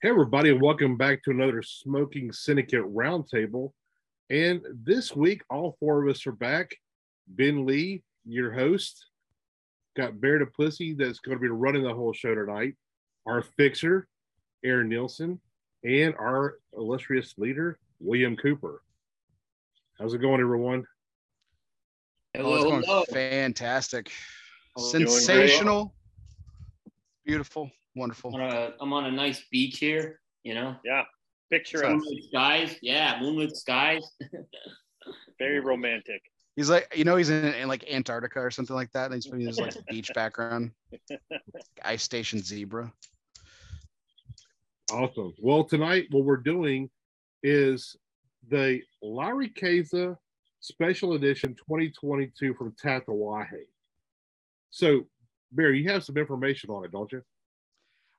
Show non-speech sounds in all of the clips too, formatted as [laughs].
Hey, everybody, and welcome back to another Smoking Syndicate Roundtable. And this week, all four of us are back. Ben Lee, your host, got Bear Duplessis that's going to be running the whole show tonight, our fixer, Aaron Nielsen, and our illustrious leader, William Cooper. How's it going, everyone? Hello, oh, it's going hello. fantastic. Oh, Sensational. Beautiful. Wonderful. I'm on, a, I'm on a nice beach here, you know? Yeah. Picture us. skies. Yeah, moonlit skies. [laughs] Very romantic. He's like, you know, he's in, in like Antarctica or something like that. And he's putting his like [laughs] beach background. Ice Station Zebra. Awesome. Well, tonight what we're doing is the La Riqueza Special Edition 2022 from Tatuaje. So, Barry, you have some information on it, don't you?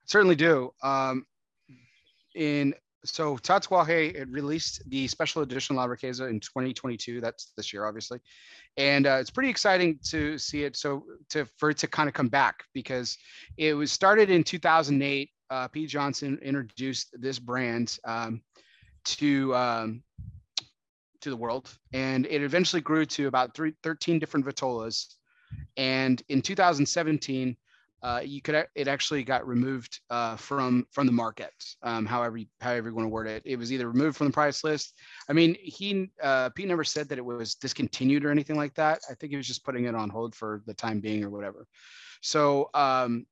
Certainly do. Um, in so Tatuaje it released the special edition La Riqueza in 2022. That's this year, obviously, and uh, it's pretty exciting to see it. So to for it to kind of come back because it was started in 2008. Uh, Pete Johnson introduced this brand um, to um, to the world, and it eventually grew to about three, 13 different vitolas. And in 2017, uh, you could it actually got removed uh, from from the market. Um, however, you, however you want to word it, it was either removed from the price list. I mean, he uh, Pete never said that it was discontinued or anything like that. I think he was just putting it on hold for the time being or whatever. So, um,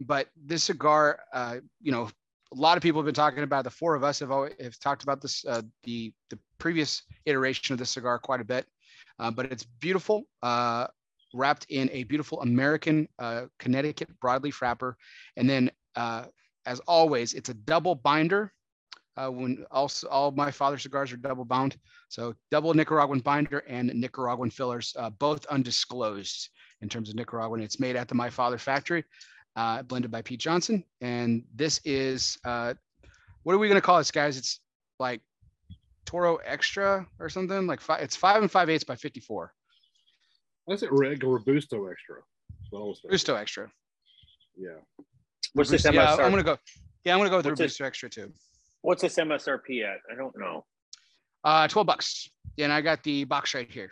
but this cigar, uh, you know, a lot of people have been talking about. The four of us have always have talked about this uh, the the previous iteration of this cigar quite a bit. Uh, but it's beautiful wrapped in a beautiful American uh, Connecticut broadleaf wrapper. And then, uh, as always, it's a double binder. Uh, when also all my father cigars are double bound, so double Nicaraguan binder and Nicaraguan fillers, uh, both undisclosed in terms of Nicaraguan. It's made at the My Father factory, uh, blended by Pete Johnson, and this is uh, what are we gonna call this, guys? It's like Toro Extra or something like. It's five and five eighths by fifty four. That's it, Reg or Robusto Extra. Robusto Extra. Yeah. What's this MSRP? Yeah, I'm gonna go. Yeah, I'm gonna go with the Robusto Extra too. What's this MSRP at? I don't know. Uh, 12 bucks. And I got the box right here.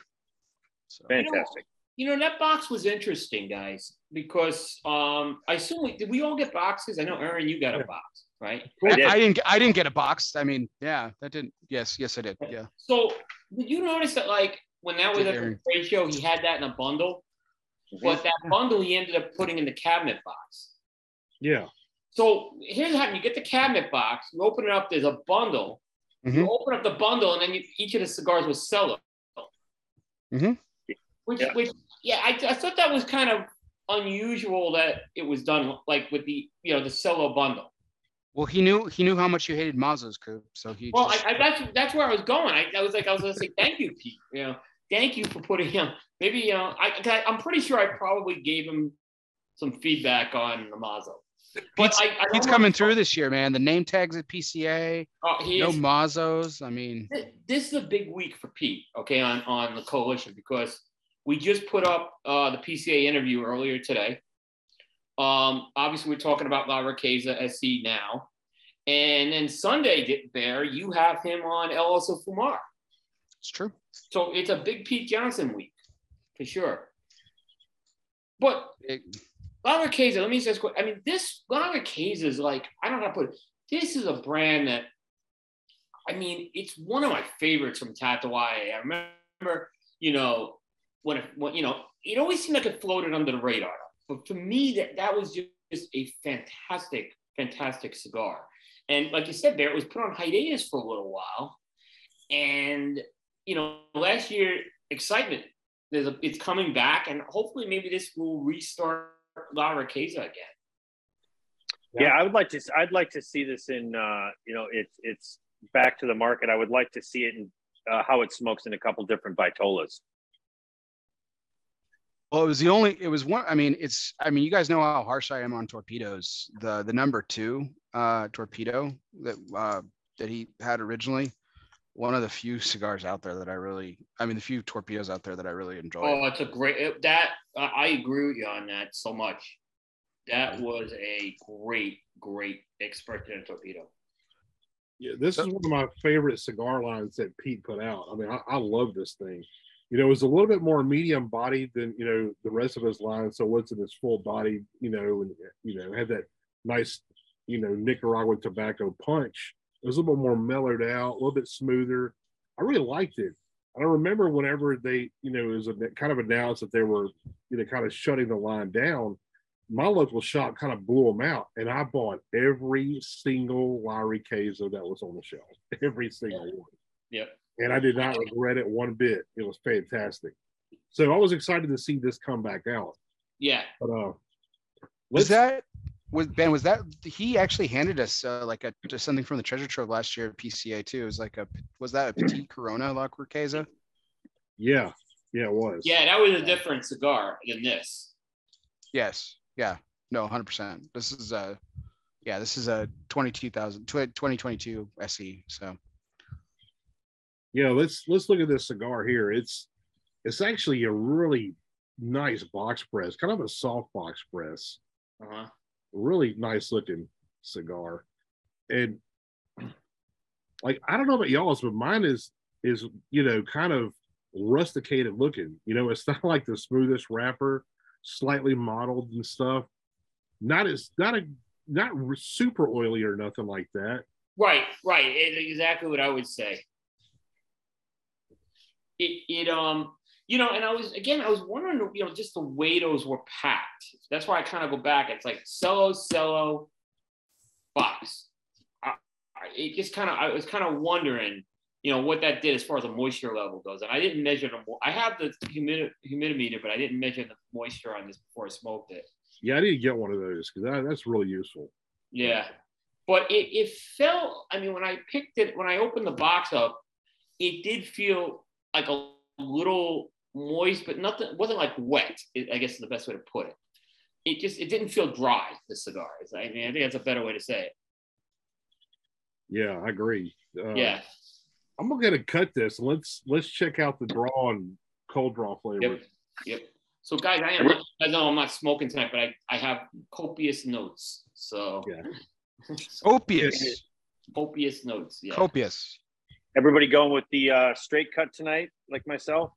So. Fantastic. You know, you know, that box was interesting, guys, because um, I assume we, did we all get boxes? I know Aaron, you got a box, right? I, did. I didn't. I didn't get a box. I mean, yeah, that didn't. Yes, yes, I did. Yeah. So did you notice that, like, when that was at the trade show, he had that in a bundle. But that bundle he ended up putting in the cabinet box. Yeah. So here's how you get the cabinet box, you open it up, there's a bundle. Mm-hmm. You open up the bundle, and then you, each of the cigars was cello. Mm-hmm. Which, yeah. which, yeah, I, I thought that was kind of unusual that it was done like with the, you know, the cello bundle. Well, he knew he knew how much you hated Mazzo's Coop, so he. Well, just... I, I, that's that's where I was going. I, I was like, I was gonna say thank you, Pete. You know, thank you for putting him. Maybe you know, I I'm pretty sure I probably gave him some feedback on the Mazzo. But Pete's, I, Pete's coming through this year, man. The name tags at PCA. Uh, no Mazzos. I mean, this is a big week for Pete. Okay, on on the coalition because we just put up uh, the PCA interview earlier today. Um, obviously, we're talking about La Riqueza SC now. And then Sunday, there, you have him on El Oso Fumar. It's true. So it's a big Pete Johnson week for sure. But it, La Riqueza, let me just, I mean, this La Riqueza is like, I don't know how to put it. This is a brand that, I mean, it's one of my favorites from Tatuaje. I remember, you know, when, it, when, you know, it always seemed like it floated under the radar. For me, that, that was just a fantastic, fantastic cigar. And like you said, there it was put on hiatus for a little while. And, you know, last year, excitement, there's a, it's coming back. And hopefully, maybe this will restart La Riqueza again. Yeah. yeah, I would like to. I'd like to see this in. Uh, you know, it's it's back to the market. I would like to see it in uh, how it smokes in a couple different vitolas. Well, it was the only. It was one. I mean, it's. I mean, you guys know how harsh I am on torpedoes. The the number two uh, torpedo that uh, that he had originally. One of the few cigars out there that I really. I mean, the few torpedoes out there that I really enjoy. Oh, it's a great. It, that I agree with you on that so much. That was a great, great expression torpedo. Yeah, this is one of my favorite cigar lines that Pete put out. I mean, I, I love this thing. You know, it was a little bit more medium bodied than you know the rest of his line. So what's in his full bodied, you know, and you know had that nice, you know, Nicaraguan tobacco punch. It was a little bit more mellowed out, a little bit smoother. I really liked it. I remember whenever they, you know, it was a, kind of announced that they were, you know, kind of shutting the line down my local shop kind of blew them out, and I bought every single La Riqueza that was on the shelf, [laughs] every single one. Yep. And I did not regret it one bit. It was fantastic. So I was excited to see this come back out. Yeah. But uh, was that was Ben? Was that he actually handed us uh, like a just something from the treasure trove last year at PCA too? It was like a was that a Petit Corona La Queso? Yeah, yeah, it was. Yeah, that was a different cigar than this. Yes. Yeah. No, 100%. This is a, yeah, this is a 22,000, 2022 SE. So, yeah, let's, let's look at this cigar here. It's, it's actually a really nice box press, kind of a soft box press. Uh-huh. Really nice looking cigar. And like, I don't know about y'all's, but mine is, is, you know, kind of rusticated looking. You know, it's [laughs] not like the smoothest wrapper slightly modeled and stuff. Not as not a not super oily or nothing like that. Right, right. Exactly what I would say. It it um you know, and I was again I was wondering you know just the way those were packed. That's why I kind of go back. It's like cello cello box. I, I, it just kind of I was kind of wondering you know what that did as far as the moisture level goes. And I didn't measure the. I have the humid, humidimeter, but I didn't measure the moisture on this before I smoked it. Yeah, I need to get one of those because that, that's really useful. Yeah, but it it felt. I mean, when I picked it, when I opened the box up, it did feel like a little moist, but nothing. wasn't like wet. I guess is the best way to put it. It just it didn't feel dry. The cigar. I mean, I think that's a better way to say it. Yeah, I agree. Uh, yeah. I'm gonna cut this. Let's let's check out the draw and cold draw flavor. Yep. Yep. So guys, I am I know I'm not smoking tonight, but I, I have copious notes. So yeah. [laughs] copious. Copious notes. Yeah. Copious. Everybody going with the uh, straight cut tonight, like myself?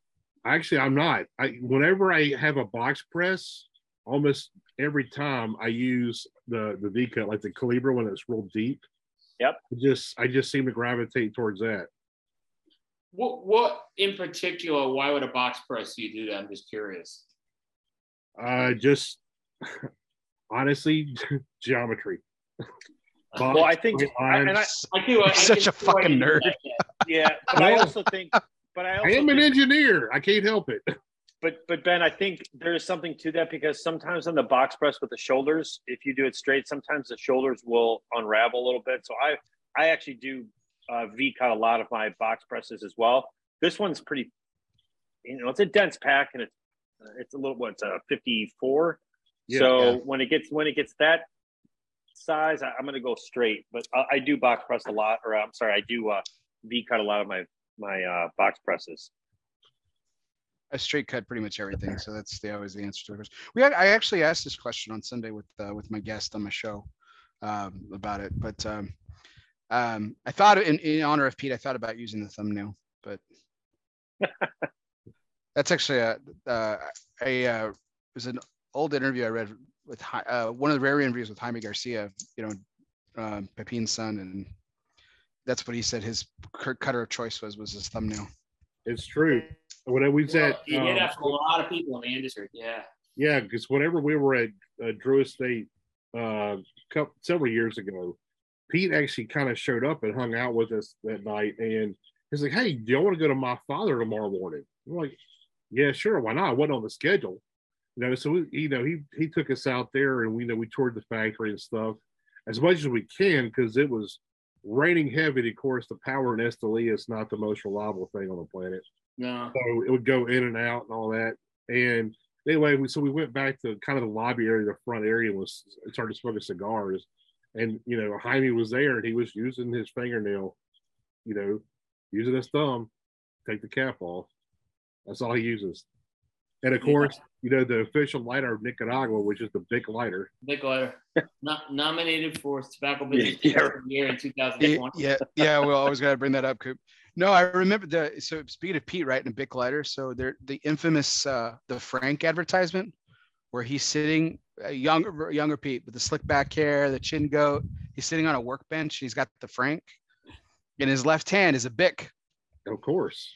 Actually, I'm not. I whenever I have a box press, almost every time I use the the V cut, like the Calibra when it's real deep. Yep. just I just seem to gravitate towards that. What what in particular? Why would a box press you do that? I'm just curious. Uh, just [laughs] honestly, [laughs] geometry. [laughs] Box, well, I think, I, and I, I do. I, such a fucking nerd. Yeah, [laughs] but I also think, but I, also I am think, an engineer. I can't help it. [laughs] But but Ben, I think there is something to that because sometimes on the box press with the shoulders, if you do it straight, sometimes the shoulders will unravel a little bit. So I I actually do uh, V cut a lot of my box presses as well. This one's pretty, you know, it's a dense pack and it's uh, it's a little what's a 54. Yeah, so yeah. when it gets when it gets that size, I, am going to go straight. But I, I, do box press a lot, or I'm sorry, I do uh, V cut a lot of my my uh, box presses. I straight cut pretty much everything, so that's the always the answer to the question. We had, I actually asked this question on Sunday with uh, with my guest on my show um, about it, but um, um, I thought in, in honor of Pete, I thought about using the thumbnail, but [laughs] that's actually a uh, a uh, it was an old interview I read with uh, one of the rare interviews with Jaime Garcia, you know, um, Pepin's son, and that's what he said his cutter of choice was was his thumbnail. It's true. When we said well, you hear um, that from a lot of people in the industry, yeah. Yeah, because whenever we were at uh, Drew Estate uh, couple, several years ago, Pete actually kind of showed up and hung out with us that night. And he's like, Hey, do you want to go to my father tomorrow morning? I'm like, Yeah, sure. Why not? I wasn't on the schedule. You know, so we, you know, he he took us out there and we you know we toured the factory and stuff as much as we can because it was raining heavy. Of course, the power in Esteli is not the most reliable thing on the planet. No. So it would go in and out and all that. And anyway, we, so we went back to kind of the lobby area, the front area, and was started smoking cigars and you know Jaime was there and he was using his fingernail, you know, using his thumb, take the cap off. That's all he uses. And of course, you know, the official lighter of Nicaragua, which is the Bic Lighter. Bic Lighter, [laughs] not nominated for Tobacco Business Yeah. of the Year in 2020. yeah, yeah. Well, always got to bring that up, Coop. No, I remember the. So speaking of Pete, right, and a Bic lighter. So there, the infamous uh, the Frank advertisement, where he's sitting, uh, younger younger Pete with the slick back hair, the chin goat. He's sitting on a workbench. He's got the Frank. In his left hand is a Bic. Of course.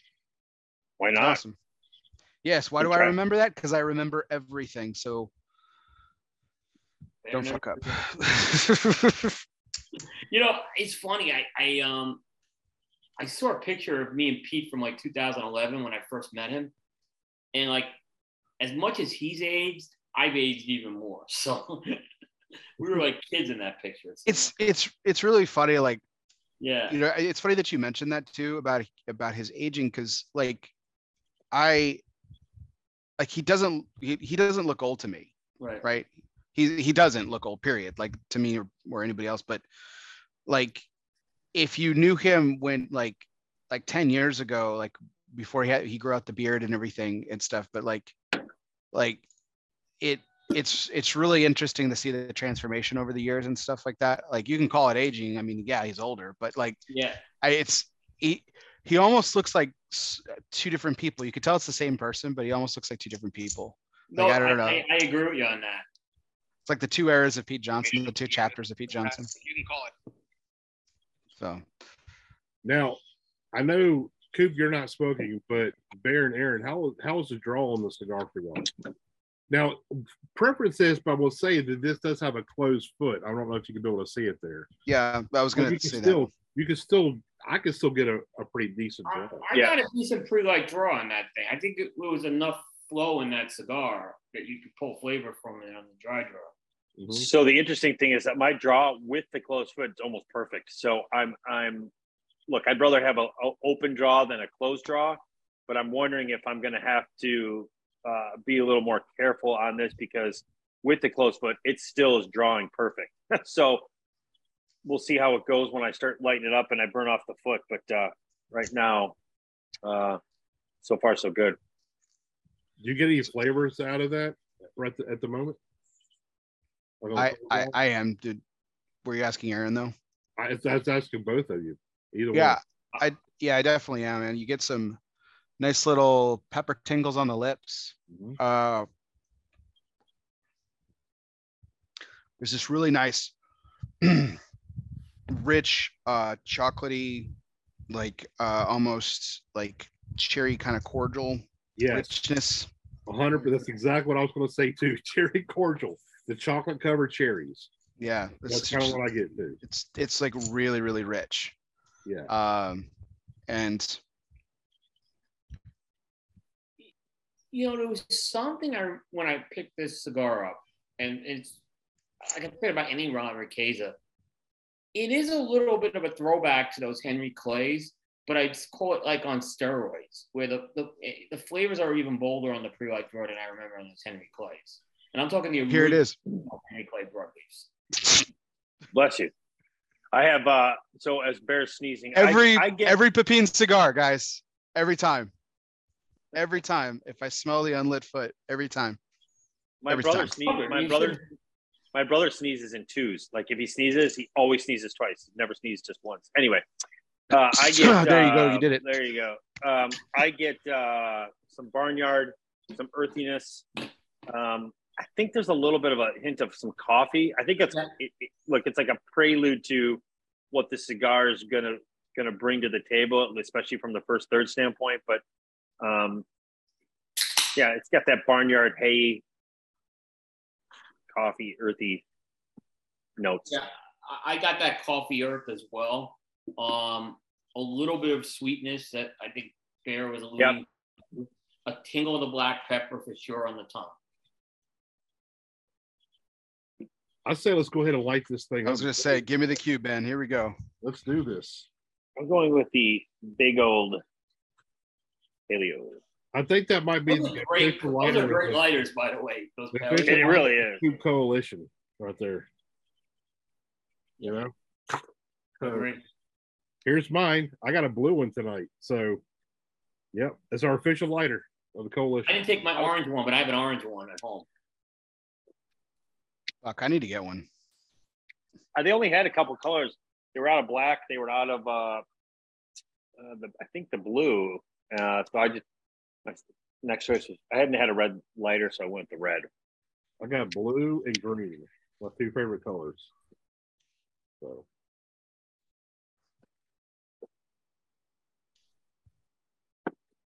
Why not? awesome. Yes. Why do I remember that? Because I remember everything. So don't fuck up. [laughs] You know, it's funny. I, I um I saw a picture of me and Pete from like 2011 when I first met him, and like as much as he's aged, I've aged even more. [laughs] So we were like kids in that picture. So, it's it's it's really funny. Like yeah, you know it's funny that you mentioned that too about about his aging because like i like he doesn't he, he doesn't look old to me right. right? He he doesn't look old period like to me or, or anybody else but like if you knew him when like like 10 years ago like before he had he grew out the beard and everything and stuff but like like it it's it's really interesting to see the transformation over the years and stuff like that. Like you can call it aging i mean yeah he's older but like Yeah, I, it's he he almost looks like two different people you could tell it's the same person but he almost looks like two different people no, Like, I don't know. I, I agree with you on that. it's like the two eras of pete johnson the two chapters of pete johnson You can call it. so Now, I know Coop, you're not smoking, but Bear and Aaron, how how was the draw on the cigar for y'all? Now, preference is, but I will say that this does have a closed foot. I don't know if you can be able to see it there. yeah i was gonna you can say still, that you can still, I can still get a, a pretty decent I, draw. I Yeah. got a decent pre-light draw on that thing. I think it, was enough flow in that cigar that you could pull flavor from it on the dry draw. Mhm. So the interesting thing is that my draw with the closed foot is almost perfect. So I'm I'm look, I'd rather have a, a open draw than a closed draw, but I'm wondering if I'm going to have to uh, be a little more careful on this because with the closed foot, it still is drawing perfect. [laughs] so we'll see how it goes when I start lighting it up and I burn off the foot. But uh, right now, uh, so far so good. Do you get any flavors out of that right at the, at the moment? Like I, I i am dude were you asking aaron though I, I was asking both of you. Either yeah i yeah i definitely am and you get some nice little pepper tingles on the lips one. Mhm. uh there's this really nice [clears throat] rich uh chocolatey like uh almost like cherry kind of cordial Yes, richness a hundred. percent. That's exactly what I was going to say too. [laughs] Cherry cordial, the chocolate covered cherries. yeah That's kind of what I get too. it's it's like really really rich Yeah. um and You know, there was something I when I picked this cigar up, and it's I can say about any Ron Riqueza. It is a little bit of a throwback to those Henry Clays, but I'd call it like on steroids, where the the, the flavors are even bolder on the pre-light draw than I remember on those Henry Clays. And I'm talking the here it is original Henry Clay broadleafs. Bless you. I have uh so as Bear's sneezing, every I, get every pepin cigar guys every time every time if i smell the unlit foot every time my every brother time. sneezes. My brother, should- my brother sneezes in twos. Like if he sneezes, he always sneezes twice. He never sneezes just once. Anyway, uh, I [laughs] get. There you go, uh, you did it. There you go. Um, I get uh, some barnyard, some earthiness. Um, I think there's a little bit of a hint of some coffee. I think it's Yeah. it, it- look. It's like a prelude to what the cigar is gonna gonna bring to the table, especially from the first third standpoint. But um, yeah, it's got that barnyard hay, coffee, earthy notes. Yeah, I- I got that coffee earth as well. Um, a little bit of sweetness that I think Bear was alluding. to. A tingle of the black pepper for sure on the tongue. I say let's go ahead and light this thing i was up. gonna say give me the cue ben here we go let's do this. I'm going with the big old paleo. I think that might be Those the great, those lighter are great lighters, by the way. Those The It really is. Coop Coalition right there. You know. So, Agree. here's mine. I got a blue one tonight. So, yep, it's our official lighter. of the coalition. I didn't take my orange one, but I have an orange one at home. Fuck, I need to get one. Uh, they only had a couple colors. They were out of black. They were out of uh, uh the I think the blue. Uh, so I just my next choice was I hadn't had a red lighter, so I went with the red. I got blue and green, my two favorite colors. So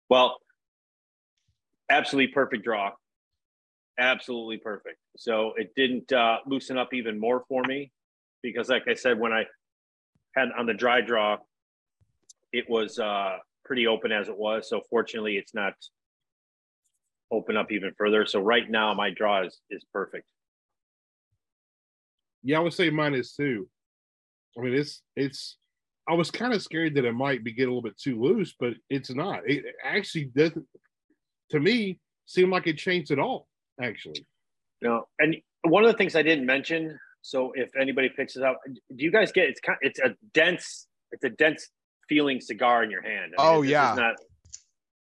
Well, absolutely perfect draw. Absolutely perfect. So it didn't uh, loosen up even more for me because, like I said, when I had on the dry draw, it was uh, pretty open as it was. So fortunately, it's not open up even further. So right now, my draw is is perfect. yeah, I would say mine is too. I mean, it's it's. I was kind of scared that it might be get a little bit too loose, but it's not. It actually doesn't. To me, seem like it changed at all. Actually, No, and one of the things I didn't mention. So if anybody picks it up, do you guys get it's kind? It's a dense. It's a dense feeling cigar in your hand. I mean, Oh, yeah. not.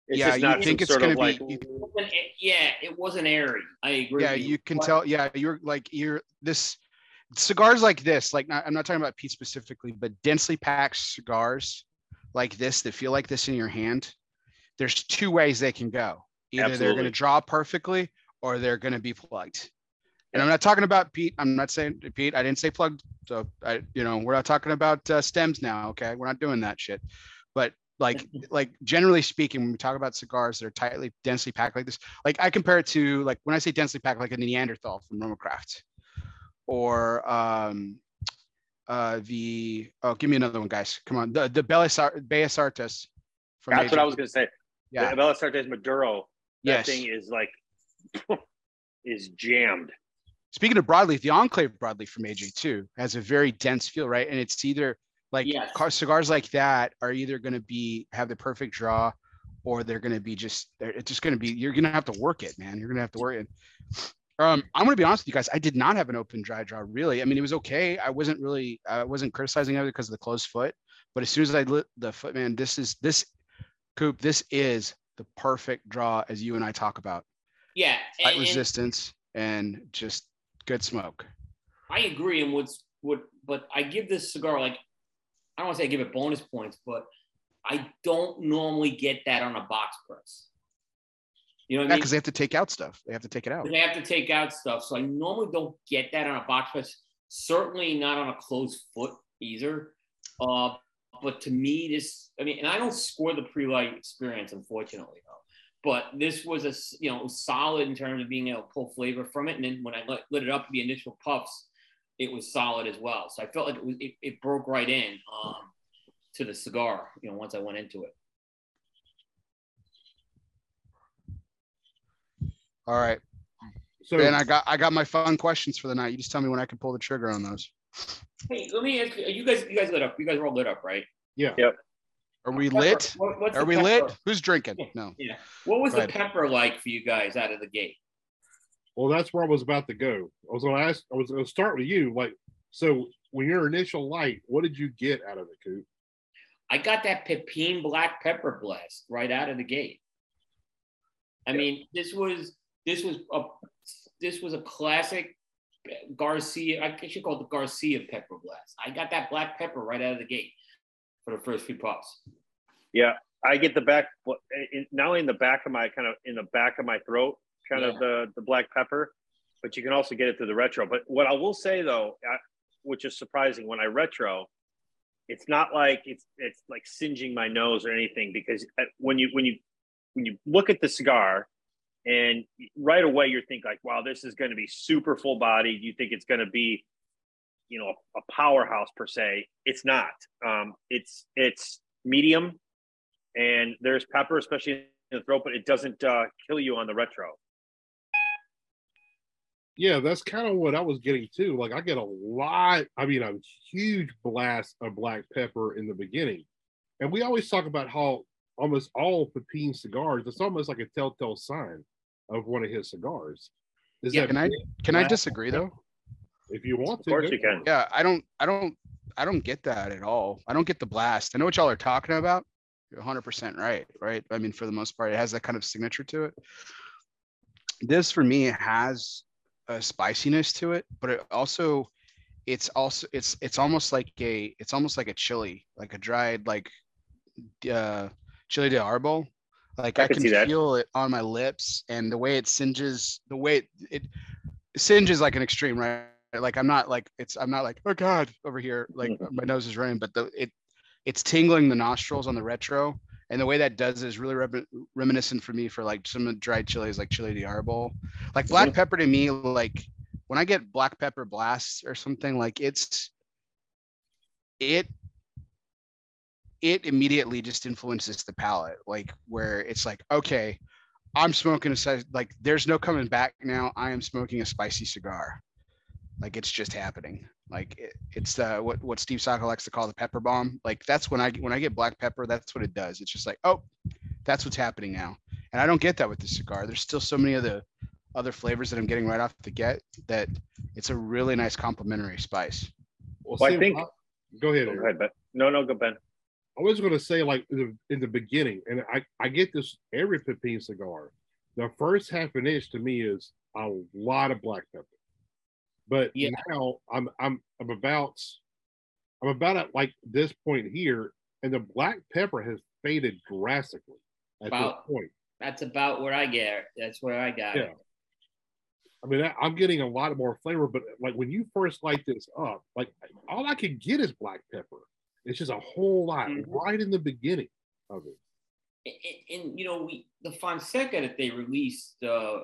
It's Yeah, you not think it's sort gonna be- like. you- It wasn't- yeah, it wasn't airy. I agree. Yeah, with you can But- tell. Yeah, you're like you're this cigars like this. Like not, I'm not talking about Pete specifically, but densely packed cigars like this that feel like this in your hand. There's two ways they can go. Either they're going to draw perfectly or they're going to be plugged. And I'm not talking about Pete. I'm not saying Pete. I didn't say plugged. So I, you know, we're not talking about uh, stems now. Okay, we're not doing that shit. But like, [laughs] like generally speaking, when we talk about cigars that are tightly, densely packed like this, like I compare it to like when I say densely packed, like a Neanderthal from Romacraft, or um, uh, the oh, give me another one, guys. Come on, the the Belisar- Bellas Artes. From That's what I was going to say. Yeah. The Bella Maduro. That Yes. thing is like [laughs] is jammed. Speaking of broadleaf, the Enclave broadleaf from AJ too has a very dense feel, right? And it's either like Yes. car- cigars like that are either going to be have the perfect draw, or they're going to be just it's just going to be you're going to have to work it, man. You're going to have to work it. Um, I'm going to be honest with you guys. I did not have an open dry draw really. I mean, it was okay. I wasn't really I wasn't criticizing it because of the closed foot, but as soon as I lit the foot, man, this is this coop. This is the perfect draw as you and I talk about Yeah, and resistance and just good smoke. I agree. And what's what, but I give this cigar like I don't want to say I give it bonus points, but I don't normally get that on a box press. You know Yeah, I mean? because they have to take out stuff. They have to take it out. They have to take out stuff, so I normally don't get that on a box press. Certainly not on a closed foot either. Uh, but to me, this I mean, and I don't score the pre-light experience, unfortunately, though. But this was a you know solid in terms of being able to pull flavor from it, and then when I lit, lit it up, the initial puffs, it was solid as well. So I felt like it was it, it broke right in um, to the cigar. You know, once I went into it. All right. so Ben, I got I got my fun questions for the night. You just tell me when I can pull the trigger on those. Hey, let me ask you: You guys, you guys lit up. You guys were all lit up, right? yeah, Are we lit? What- what's Are we pepper? lit? Who's drinking? No. Yeah. What was Go the ahead. pepper like for you guys out of the gate? well, that's where I was about to go. I was going to ask. I was going to start with you. Like, so when your initial light, what did you get out of it, Coop? I got that pepin black pepper blast right out of the gate. I mean, this was this was a this was a classic Garcia. I should call it the Garcia pepper blast. I got that black pepper right out of the gate for the first few puffs. Yeah, I get the back not only in the back of my kind of in the back of my throat, kind of the the black pepper, but you can also get it through the retro. But what I will say though, I, which is surprising, when I retro, it's not like it's it's like singeing my nose or anything because uh, when you when you when you look at the cigar and right away you're thinking like wow this is going to be super full body. You think it's going to be you know a, a powerhouse per se. It's not. Um, it's it's medium and there's pepper especially in the throat but it doesn't uh, kill you on the retro Yeah, that's kind of what I was getting too. Like, I get a lot. I mean, a huge blast of black pepper in the beginning, and we always talk about how almost all Pepin cigars. It's almost like a telltale sign of one of his cigars. Is Yeah, that Can I can I disagree though? If you want of to, course you can Yeah, I don't I don't I don't get that at all. I don't get the blast. I know what y'all are talking about, 100% right, right? I mean, for the most part, it has that kind of signature to it. This for me has a spiciness to it, but it also it's also it's it's almost like a it's almost like a chili, like a dried like uh chili de arbol. Like I, I can, can feel it on my lips and the way it singes, the way it, it singes like an extreme, right? Like I'm not like it's I'm not like oh god over here like mm-hmm. my nose is running, but the it it's tingling the nostrils on the retro. And the way that does is really reminiscent for me for like some dried chilies like chili de arbol like black pepper to me like when i get black pepper blasts or something like it's it it immediately just influences the palate like where it's like okay i'm smoking a like there's no coming back now. I am smoking a spicy cigar like it's just happening like it, it's uh, what what Steve Saka likes to call the pepper bomb. Like that's when I when I get black pepper, that's what it does. It's just like, oh, that's what's happening now. And I don't get that with the cigar. There's still so many of the other flavors that I'm getting right off the get that it's a really nice complementary spice. Well, well I think. go ahead. Go ahead, Ben. No, no, go Ben. I was going to say, like in the, in the beginning, and I, I get this every Pepin cigar. The first half an inch to me is a lot of black pepper. But yeah. now I'm I'm I'm about I'm about at like this point here, and the black pepper has faded drastically at about, this point. That's about where I get. That's where I got yeah. it. I mean, I, am getting a lot more flavor, but like when you first light this up, like all I can get is black pepper. It's just a whole lot mm-hmm. right in the beginning of it. And, and, you know, we the Fonseca that they released uh,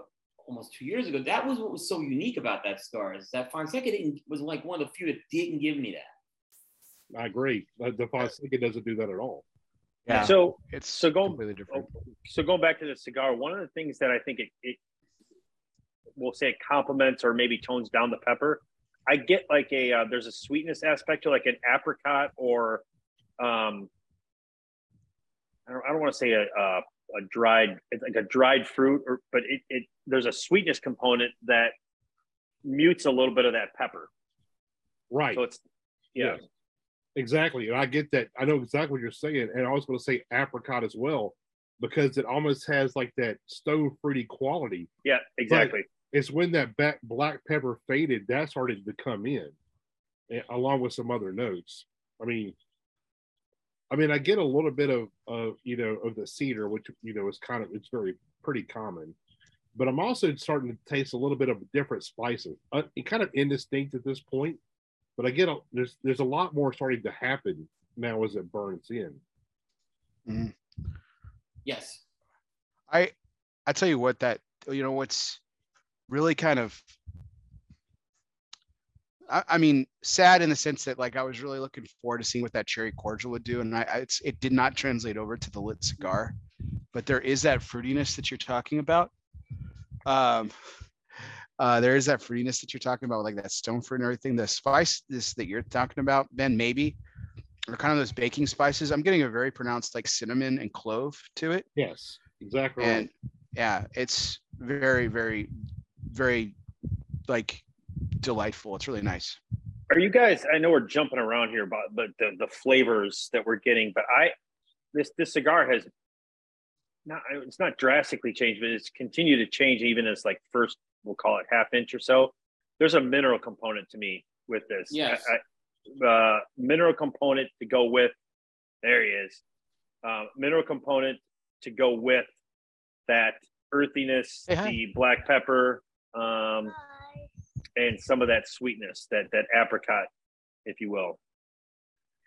almost two years ago. That was what was so unique about that star is that Fonseca didn't, was like one of the few that didn't give me that. I agree. The Fonseca doesn't do that at all. Yeah. So it's so going completely different. So going back to the cigar, one of the things that I think it, it we'll say it complements or maybe tones down the pepper. I get like a uh, there's a sweetness aspect to like an apricot or um I don't, I don't want to say a, a a dried it's like a dried fruit or but it, it there's a sweetness component that mutes a little bit of that pepper. Right. So it's yeah, yeah. exactly. And i get that. I know exactly what you're saying. And i was going to say apricot as well because it almost has like that stone fruity quality. Yeah exactly. but it's when that back black pepper faded that started to come in eh, along with some other notes. I mean I mean, I get a little bit of, of you know, of the cedar, which you know is kind of it's very pretty common, but I'm also starting to taste a little bit of different spices. Uh, kind of indistinct at this point, but I get a, there's there's a lot more starting to happen now as it burns in. Mm-hmm. Yes, I I tell you what that you know what's really kind of I, I, mean, sad in the sense that like I was really looking forward to seeing what that cherry cordial would do, and I, it did not translate over to the lit cigar, but there is that fruitiness that you're talking about. Um, uh, there is that fruitiness that you're talking about, like that stone fruit and everything. The spice this that you're talking about, Ben, maybe, are kind of those baking spices. I'm getting a very pronounced like cinnamon and clove to it. Yes, exactly. And yeah, it's very, very, very like delightful. It's really nice. Are you guys? I know we're jumping around here but the, the the flavors that we're getting, but I this this cigar has not it's not drastically changed, but it's continued to change even as like first we'll call it half inch or so. There's a mineral component to me with this. Yes. I, uh, mineral component to go with. There he is. Uh, mineral component to go with that earthiness, hey, the black pepper. Um, and some of that sweetness, that that apricot, if you will.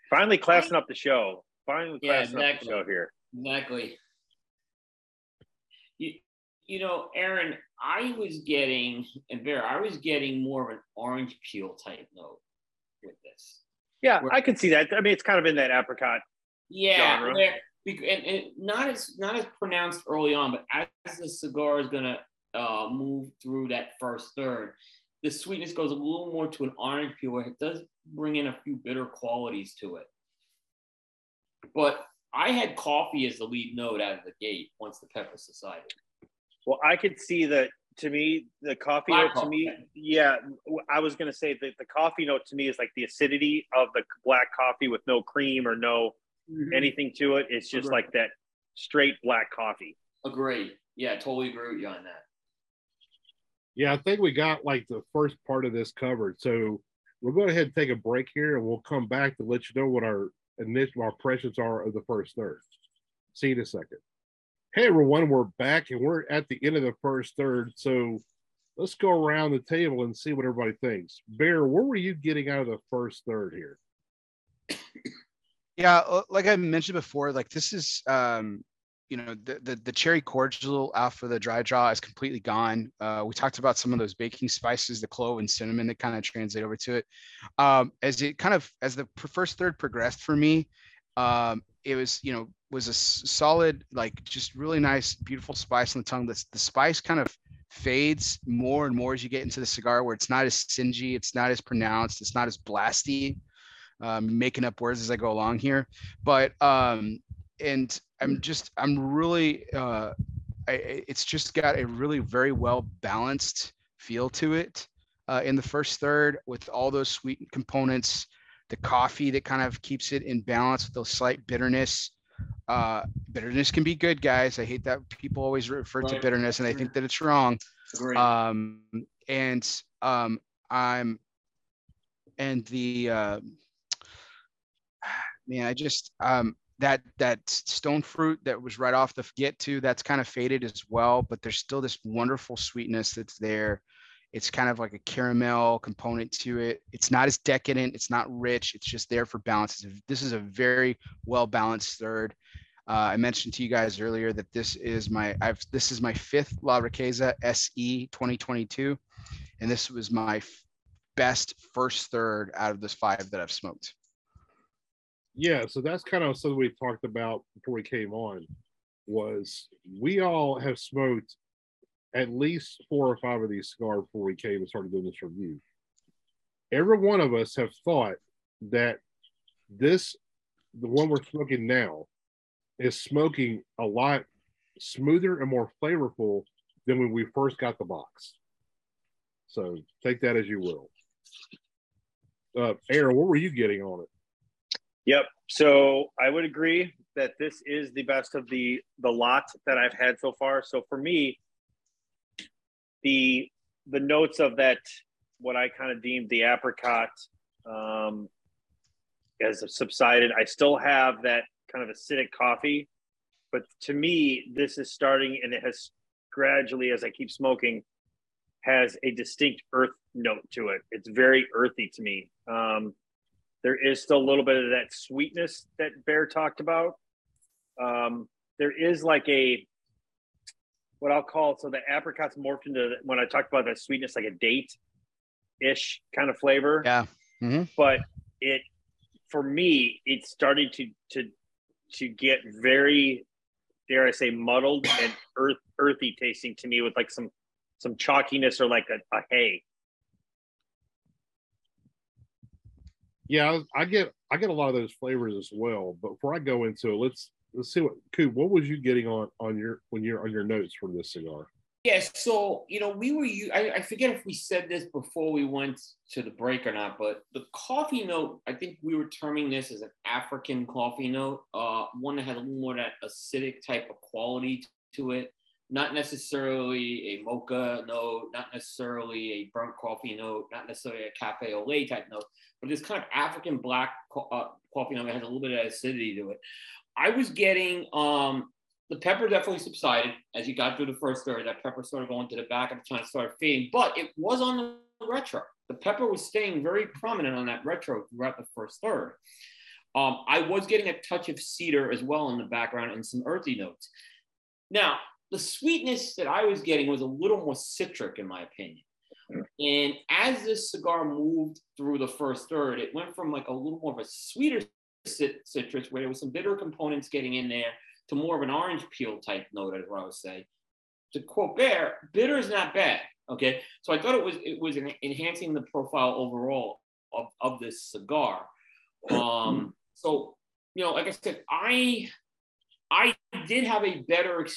Finally, classing up the show. Finally, yeah, classing exactly. up the show here. Exactly. You, you know, Aaron, I was getting, and Bear, I was getting more of an orange peel type note with this. Yeah, Where, I can see that. I mean, it's kind of in that apricot. Yeah, and, and, not as not as pronounced early on, but as the cigar is gonna uh, move through that first third, the sweetness goes a little more to an orange peel where it does bring in a few bitter qualities to it. But I had coffee as the lead note out of the gate once the pepper subsided. Well, I could see that to me, the coffee Black note coffee. to me, yeah, I was going to say that the coffee note to me is like the acidity of the black coffee with no cream or no mm-hmm. anything to it. It's just like that straight black coffee. Agree. Yeah, totally agree with you on that. Yeah, I think we got like the first part of this covered. So we'll go ahead and take a break here and we'll come back to let you know what our initial our impressions are of the first third. See you in a second. Hey everyone, we're back and we're at the end of the first third. So let's go around the table and see what everybody thinks. Bear, what were you getting out of the first third here? [coughs] Yeah, uh, like I mentioned before, like this is um, you know, the, the, the cherry cordial after the dry draw is completely gone. Uh, we talked about some of those baking spices, the clove and cinnamon that kind of translate over to it. Um, as it kind of as the first third progressed for me, um, it was you know was a solid like just really nice beautiful spice on the tongue. The, the spice kind of fades more and more as you get into the cigar where it's not as singy, it's not as pronounced, it's not as blasty. Um, making up words as I go along here, but um, and I'm just I'm really uh, I, it's just got a really very well balanced feel to it uh, in the first third with all those sweet components, the coffee that kind of keeps it in balance with those slight bitterness. Uh, bitterness can be good, guys. I hate that people always refer right. to bitterness, and I think that it's wrong. Um, and um, I'm and the uh, [sighs] man, I just um, that that stone fruit that was right off the get to that's kind of faded as well, but there's still this wonderful sweetness that's there. It's kind of like a caramel component to it. It's not as decadent. It's not rich. It's just there for balance. This is a very well balanced third. Uh, I mentioned to you guys earlier that this is my I've this is my fifth La Riqueza SE 2022, and this was my f- best first third out of this five that I've smoked. Yeah, so that's kind of something we talked about before we came on. Was we all have smoked at least four or five of these cigars before we came and started doing this review. Every one of us have thought that this, the one we're smoking now, is smoking a lot smoother and more flavorful than when we first got the box. So take that as you will. Uh, Aaron, what were you getting on it? Yep. So I would agree that this is the best of the the lot that I've had so far. So for me, the the notes of that what I kind of deemed the apricot um, has subsided. I still have that kind of acidic coffee. But to me, this is starting and it has gradually, as I keep smoking, has a distinct earth note to it. It's very earthy to me. Um, there is still a little bit of that sweetness that Bear talked about. Um, there is like a what I'll call so the apricots morphed into when I talked about that sweetness, like a date ish kind of flavor. Yeah. Mm-hmm. But it for me, it started to to to get very, dare I say, muddled and earth earthy tasting to me with like some some chalkiness or like a, a hay. Yeah, I, get I get a lot of those flavors as well. But before I go into it, let's let's see what Coop, what was you getting on on your when you're on your notes from this cigar? Yes, yeah, so you know, we were. I, I forget if we said this before we went to the break or not, but the coffee note. I think we were terming this as an African coffee note, uh, one that had a little more that acidic type of quality to it. Not necessarily a mocha note, not necessarily a burnt coffee note, not necessarily a cafe au lait type note, but this kind of African black uh, coffee note that has a little bit of acidity to it. I was getting um, the pepper definitely subsided as you got through the first third. That pepper started going to the back of the time started fading, but it was on the retro. The pepper was staying very prominent on that retro throughout the first third. Um, I was getting a touch of cedar as well in the background and some earthy notes. Now, the sweetness that I was getting was a little more citric, in my opinion. And as this cigar moved through the first third, it went from like a little more of a sweeter citrus, where there was some bitter components getting in there, to more of an orange peel type note, as I would say. To quote Bear, bitter is not bad. Okay, so I thought it was it was enhancing the profile overall of, of this cigar. Um, so you know, like I said, I I did have a better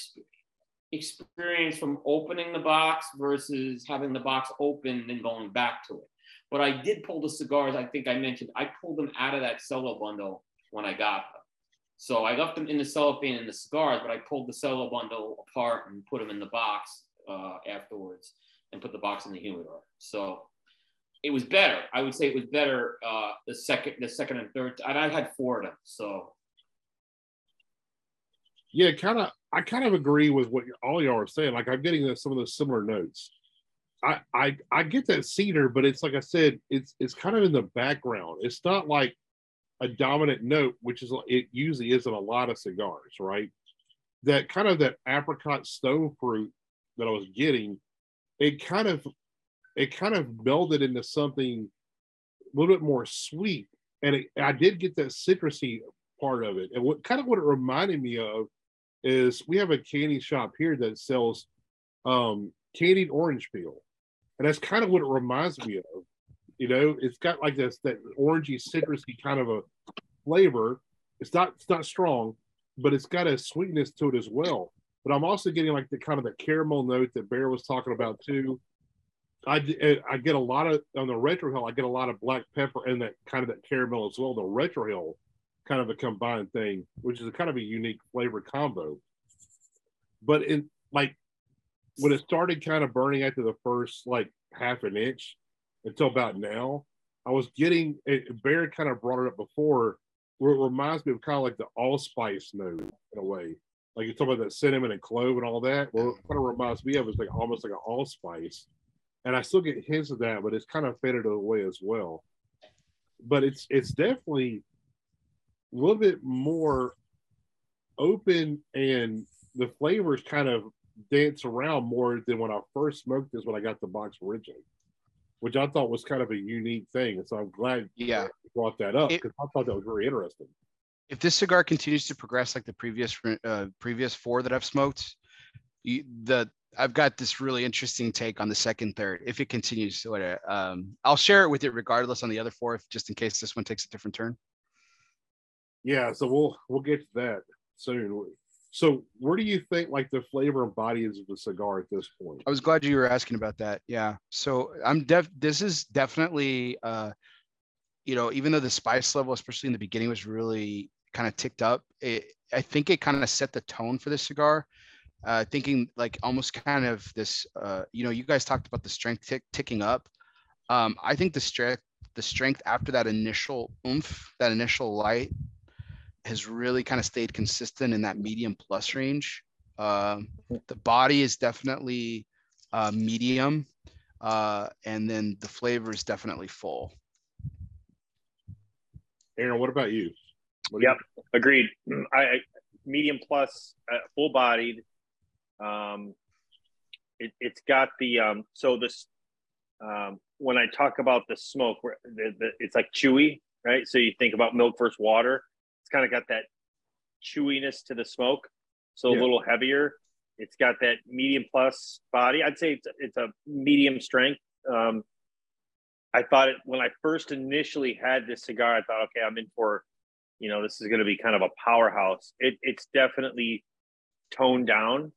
experience from opening the box versus having the box open and going back to it. But I did pull the cigars. I think I mentioned I pulled them out of that cello bundle when I got them. So I left them in the cellophane and the cigars, but I pulled the cello bundle apart and put them in the box uh, afterwards and put the box in the humidor. So it was better. I would say it was better uh, the second, the second and third. And I had four of them. So yeah, kind of. I kind of agree with what all y'all are saying. Like I'm getting some of those similar notes. I, I I get that cedar, but it's like I said, it's it's kind of in the background. It's not like a dominant note, which is it usually is in a lot of cigars, right? That kind of that apricot stone fruit that I was getting, it kind of it kind of melded into something a little bit more sweet, and it, I did get that citrusy part of it. And what kind of what it reminded me of is we have a candy shop here that sells um, candied orange peel, and that's kind of what it reminds me of. You know, it's got like this that orangey, citrusy kind of a flavor. It's not it's not strong, but it's got a sweetness to it as well. But I'm also getting like the kind of the caramel note that Bear was talking about too. I, I get a lot of on the retrohale. I get a lot of black pepper and that kind of that caramel as well. The retrohale kind of a combined thing, which is a kind of a unique flavor combo. But in like when it started kind of burning after the first like half an inch until about now, I was getting it, Bear kind of brought it up before, where it reminds me of kind of like the allspice note in a way. Like you talk about that cinnamon and clove and all that. Well, it kind of reminds me of it's like almost like an allspice. And I still get hints of that, but it's kind of faded away as well. But it's it's definitely a little bit more open and the flavors kind of dance around more than when I first smoked this when I got the box originally, which I thought was kind of a unique thing. And so I'm glad yeah. you brought that up because I thought that was very interesting. If this cigar continues to progress like the previous uh, previous four that I've smoked, you, the I've got this really interesting take on the second third. If it continues, to, um, I'll share it with it regardless on the other four, if, just in case this one takes a different turn yeah so we'll we'll get to that soon. So where do you think like the flavor and body is of the cigar at this point? I was glad you were asking about that. Yeah. So i'm def this is definitely uh you know even though the spice level especially in the beginning was really kind of ticked up it, i think it kind of set the tone for the cigar. Uh thinking like almost kind of this uh you know you guys talked about the strength tick, ticking up. Um i think the strength the strength after that initial oomph that initial light has really kind of stayed consistent in that medium plus range. Um, the body is definitely uh, medium, uh, and then the flavor is definitely full. Aaron, what about you? What yep, you agreed. I, I, medium plus, uh, full bodied. Um, it, has got the um, so this um, when I talk about the smoke, the, the, it's like chewy, right? So you think about milk versus water kind of got that chewiness to the smoke, so yeah. a little heavier. It's got that medium plus body. I'd say it's, it's a medium strength. Um, I thought it when I first initially had this cigar, I thought, okay, I'm in for, you know, this is going to be kind of a powerhouse. It, it's definitely toned down,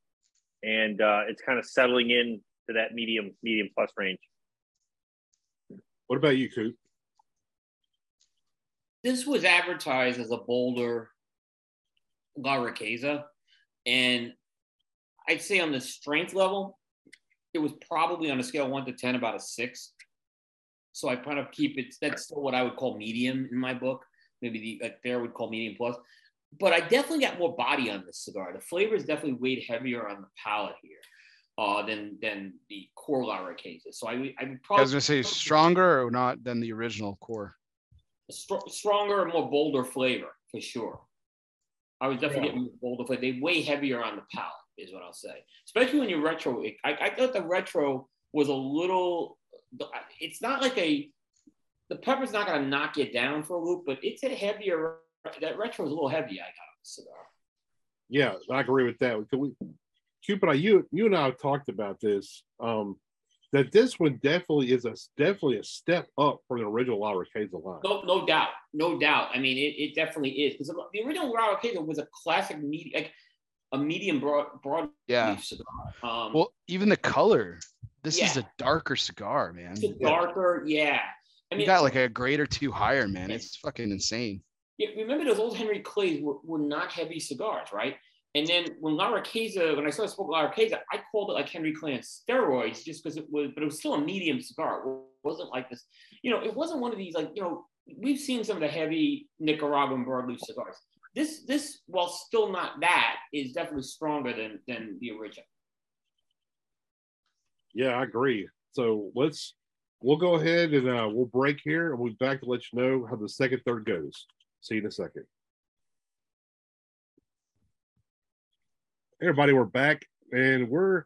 and uh, it's kind of settling in to that medium medium plus range. What about you, Coop? This was advertised as a bolder La Riqueza. And I'd say on the strength level, it was probably on a scale one to 10, about a six. So I kind of keep it, that's still what I would call medium in my book. Maybe the like Bear would call medium plus. But I definitely got more body on this cigar. The flavor is definitely weighed heavier on the palate here uh, than than the core La Riqueza. So I, I would probably. I was going to say stronger or not than the original core str- stronger and more bolder flavor for sure. I was definitely yeah. getting bolder flavor. They way heavier on the palate, is what I'll say. Especially when you're retro. I, I thought the retro was a little. It's not like a. The pepper's not going to knock you down for a loop, but it's a heavier. That retro is a little heavy. I got on the cigar. Yeah, I agree with that. We, Cupid, I you you and I have talked about this. Um, that this one definitely is a definitely a step up from the original La Riqueza line. No, no doubt, no doubt. I mean, it, it definitely is because the original La Riqueza was a classic medium, like a medium broad, broad yeah. cigar. Um, well, even the color. This yeah. is a darker cigar, man. It's a darker, yeah. I mean, you got like a grade or two higher, man. It's fucking insane. Yeah, remember those old Henry Clays were, were not heavy cigars, right? And then when La Riqueza, when I started smoking La Riqueza, I called it like Henry Clay on steroids just because it was, but it was still a medium cigar. It wasn't like this, you know, it wasn't one of these like, you know, we've seen some of the heavy Nicaraguan broadleaf cigars. This, this, while still not that, is definitely stronger than than the original. Yeah, I agree. So let's we'll go ahead and uh, we'll break here and we'll be back to let you know how the second third goes. See you in a second. Everybody, we're back and we're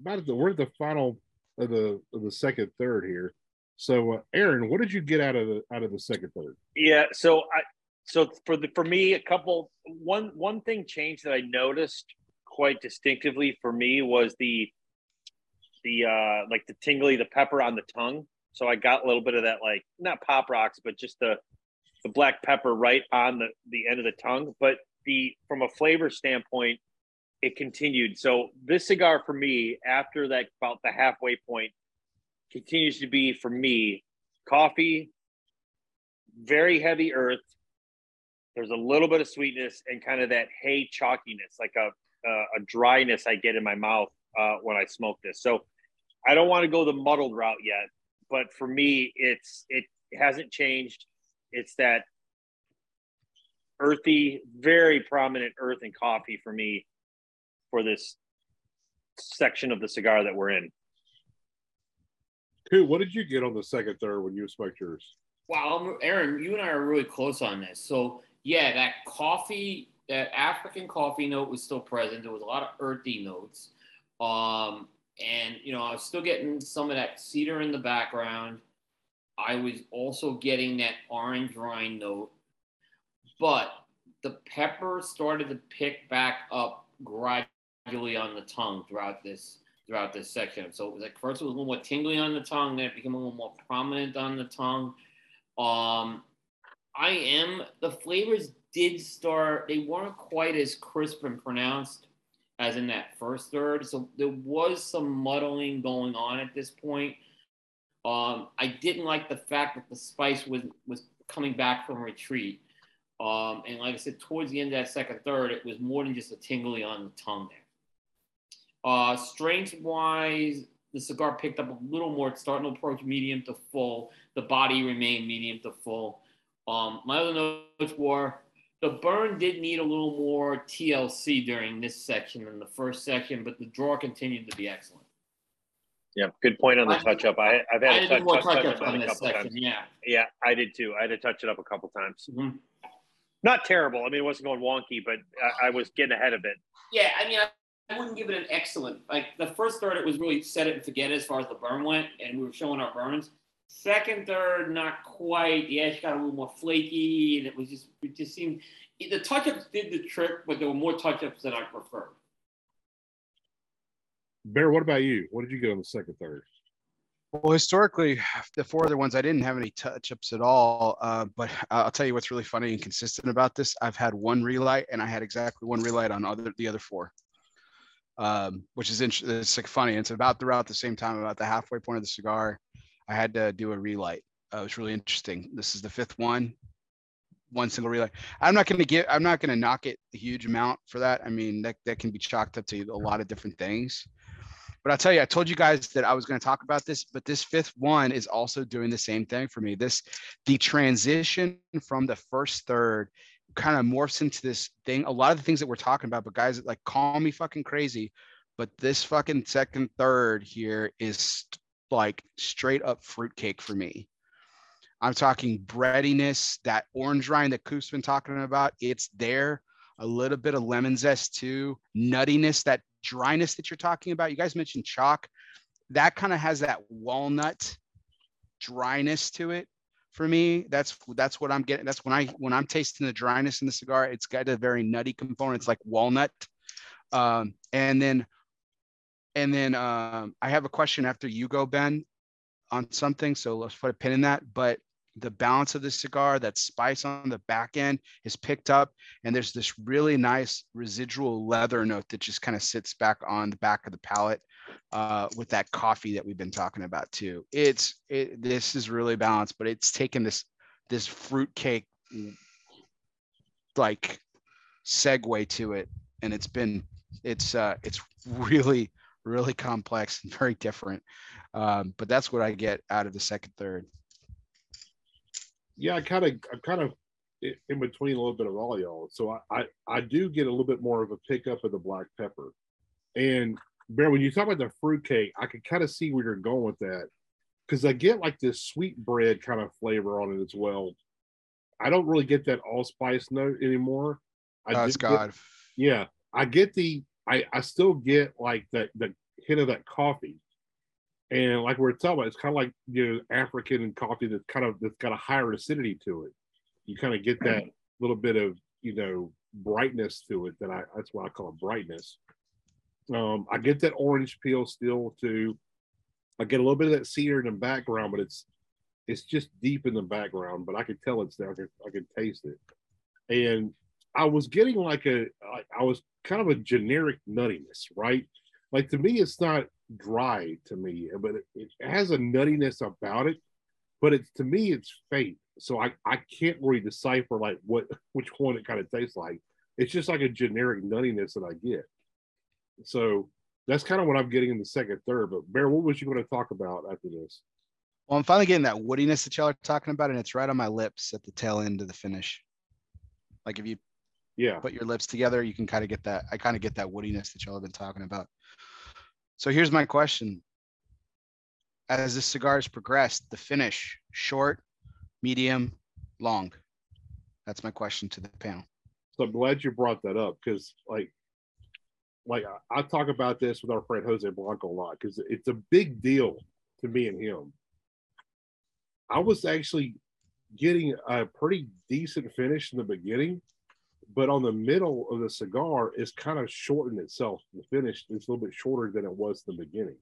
about the we're at the final of the of the second third here. So, uh, Aaron, what did you get out of the out of the second third? Yeah, so I so for the for me, a couple one one thing changed that I noticed quite distinctively for me was the the uh like the tingly the pepper on the tongue. So I got a little bit of that like not pop rocks, but just the the black pepper right on the the end of the tongue. But the from a flavor standpoint, it continued. So this cigar for me, after that about the halfway point, continues to be for me coffee, very heavy earth. There's a little bit of sweetness and kind of that hay chalkiness, like a a, a dryness I get in my mouth uh, when I smoke this. So I don't want to go the muddled route yet, but for me, it's it hasn't changed. It's that earthy, very prominent earth and coffee for me for this section of the cigar that we're in. Who? What did you get on the second third when you smoked yours? Wow, Aaron, you and I are really close on this. So yeah, that coffee, that African coffee note was still present. There was a lot of earthy notes, um, and you know I was still getting some of that cedar in the background. I was also getting that orange rind note, but the pepper started to pick back up gradually on the tongue throughout this throughout this section. So it was like first it was a little more tingly on the tongue, then it became a little more prominent on the tongue. Um, I am the flavors did start. They weren't quite as crisp and pronounced as in that first third. So there was some muddling going on at this point. Um, I didn't like the fact that the spice was was coming back from retreat. Um, and like I said, towards the end of that second third, it was more than just a tingly on the tongue there. Uh, strength wise, the cigar picked up a little more. It's starting to approach medium to full. The body remained medium to full. Um, my other notes were the burn did need a little more TLC during this section than the first section, but the draw continued to be excellent. Yeah, good point on the touch up. I, have had I a touch, more touch, touch touch up on on a this couple section. times. Yeah. Yeah, I did too. I had to touch it up a couple times. Mhm. Not terrible. I mean, it wasn't going wonky, but I, I was getting ahead of it. Yeah, I mean, I, I wouldn't give it an excellent. Like the first third, it was really set it and forget it as far as the burn went, and we were showing our burns. Second, third, not quite. The edge got a little more flaky, and it was just it just seemed the touch ups did the trick, but there were more touch ups that I preferred. Bear, what about you? What did you get on the second third? Well, historically, the four other ones I didn't have any touch ups at all. Uh, but I'll tell you what's really funny and consistent about this. I've had one relight, and I had exactly one relight on other the other four, um, which is interesting. It's like funny. It's about throughout the same time, about the halfway point of the cigar, I had to do a relight. Uh, it was really interesting. This is the fifth one, one single relight. I'm not going to get. I'm not going to knock it a huge amount for that. I mean, that that can be chalked up to a lot of different things. But I'll tell you, I told you guys that I was going to talk about this, but this fifth one is also doing the same thing for me. This, the transition from the first third kind of morphs into this thing. A lot of the things that we're talking about, but guys, like call me fucking crazy, but this fucking second third here is like straight up fruitcake for me. I'm talking breadiness, that orange rind that Coop's been talking about. It's there. A little bit of lemon zest too, nuttiness, that dryness that you're talking about. You guys mentioned chalk. That kind of has that walnut dryness to it for me. That's that's what I'm getting. That's when I when I'm tasting the dryness in the cigar, it's got a very nutty component. It's like walnut. Um, and then and then um, I have a question after you go, Ben, on something. So let's put a pin in that. But the balance of the cigar, that spice on the back end is picked up, and there's this really nice residual leather note that just kind of sits back on the back of the palate uh, with that coffee that we've been talking about too. It's it, this is really balanced, but it's taken this this fruit cake like segue to it, and it's been it's uh it's really really complex and very different. Um, but that's what I get out of the second third. Yeah, I kind of I'm kind of in between a little bit of all y'all. So I, I I do get a little bit more of a pickup of the black pepper. And Bear, when you talk about the fruitcake, I can kind of see where you're going with that. Because I get like this sweet bread kind of flavor on it as well. I don't really get that allspice note anymore. I oh, God. Get, yeah. I get the I, I still get like that the hit of that coffee. And like we're talking about, it's kind of like you know, African coffee that's kind of that's got a higher acidity to it. You kind of get that little bit of, you know, brightness to it that I that's why I call it brightness. Um, I get that orange peel still too. I get a little bit of that cedar in the background, but it's it's just deep in the background. But I can tell it's there. I can, I can taste it. And I was getting like a I was kind of a generic nuttiness, right? Like to me, it's not dry to me, but it, it has a nuttiness about it. But it's to me, it's faint. So I, I can't really decipher like what [laughs] which one it kind of tastes like. It's just like a generic nuttiness that I get. So that's kind of what I'm getting in the second third. But Bear, what was you going to talk about after this? Well, I'm finally getting that woodiness that y'all are talking about, and it's right on my lips at the tail end of the finish. Like if you yeah put your lips together, you can kind of get that. I kind of get that woodiness that y'all have been talking about. So here's my question. As the cigars progressed, the finish short, medium, long? That's my question to the panel. So I'm glad you brought that up because like like I, I talk about this with our friend Jose Blanco a lot because it's a big deal to me and him. I was actually getting a pretty decent finish in the beginning, but on the middle of the cigar, it's kind of shortened itself. The finish is a little bit shorter than it was in the beginning.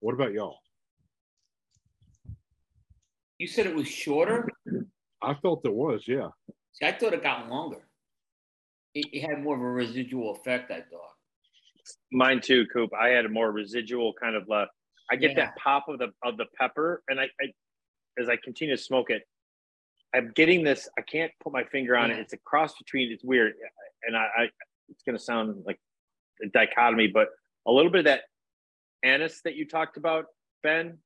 What about y'all? You said it was shorter? I felt it was, yeah. See, I thought it got longer. It, it had more of a residual effect, I thought. Mine too, Coop. I had a more residual kind of left I get yeah. that pop of the of the pepper, and I, I as I continue to smoke it, I'm getting this. I can't put my finger on yeah. it. It's a cross between. It's weird, and I, I it's going to sound like a dichotomy, but a little bit of that anise that you talked about, Ben.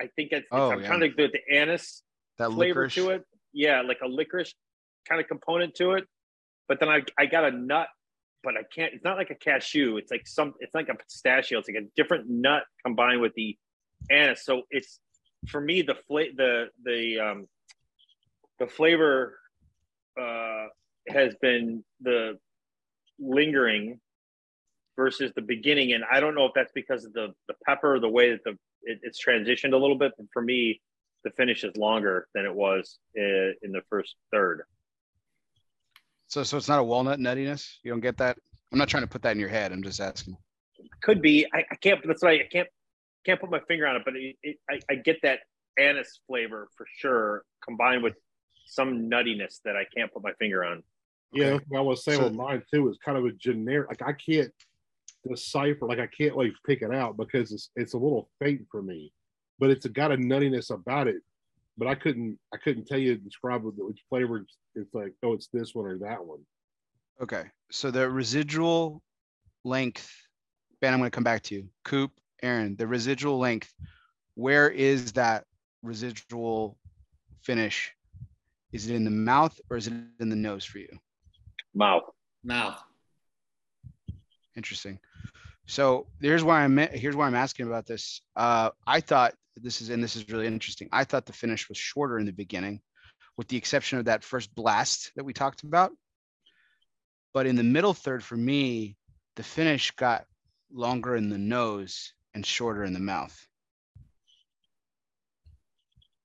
I think it's. Oh, I'm yeah. trying to do the anise that flavor licorice. to it. Yeah, like a licorice kind of component to it. But then I I got a nut, but I can't. It's not like a cashew. It's like some. It's like a pistachio. It's like a different nut combined with the anise. So it's for me the fla- the the um the flavor uh, has been the lingering versus the beginning, and I don't know if that's because of the the pepper, the way that the it, it's transitioned a little bit. But for me, the finish is longer than it was in, in the first third. So, so it's not a walnut nuttiness. You don't get that. I'm not trying to put that in your head. I'm just asking. Could be. I, I can't. That's why I can't can't put my finger on it. But it, it, I, I get that anise flavor for sure, combined with some nuttiness that I can't put my finger on. Yeah, I was saying so, with mine too. It's kind of a generic. Like I can't decipher. Like I can't like pick it out because it's it's a little faint for me, but it's got a nuttiness about it. But I couldn't I couldn't tell you describe which flavor it's like. Oh, it's this one or that one. Okay, so the residual length. Ben, I'm going to come back to you. Coop, Aaron, the residual length. Where is that residual finish is it in the mouth or is it in the nose for you? Mouth. Mouth. Interesting. So here's why I'm here's why I'm asking about this. Uh, I thought this is and this is really interesting. I thought the finish was shorter in the beginning, with the exception of that first blast that we talked about. But in the middle third, for me, the finish got longer in the nose and shorter in the mouth.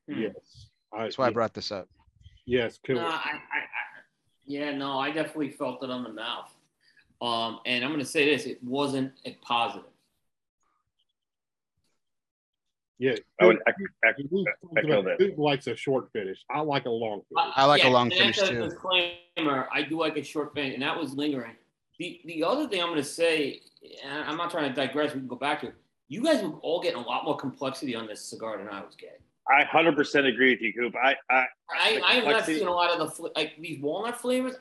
Yes, that's why I brought this up. Yes, cool. No, I, I, I, yeah, no, I definitely felt it on the mouth. Um, and I'm going to say this: it wasn't a positive. Yeah, I would. I, I, I, I that. Who likes a short finish? I like a long finish. I like yeah, a long finish too. Disclaimer: I do like a short finish, and that was lingering. The the other thing I'm going to say, and I'm not trying to digress. We can go back to it. You guys were all getting a lot more complexity on this cigar than I was getting. I hundred percent agree with you, Coop. I I I, I have not seen a lot of the like these walnut flavors.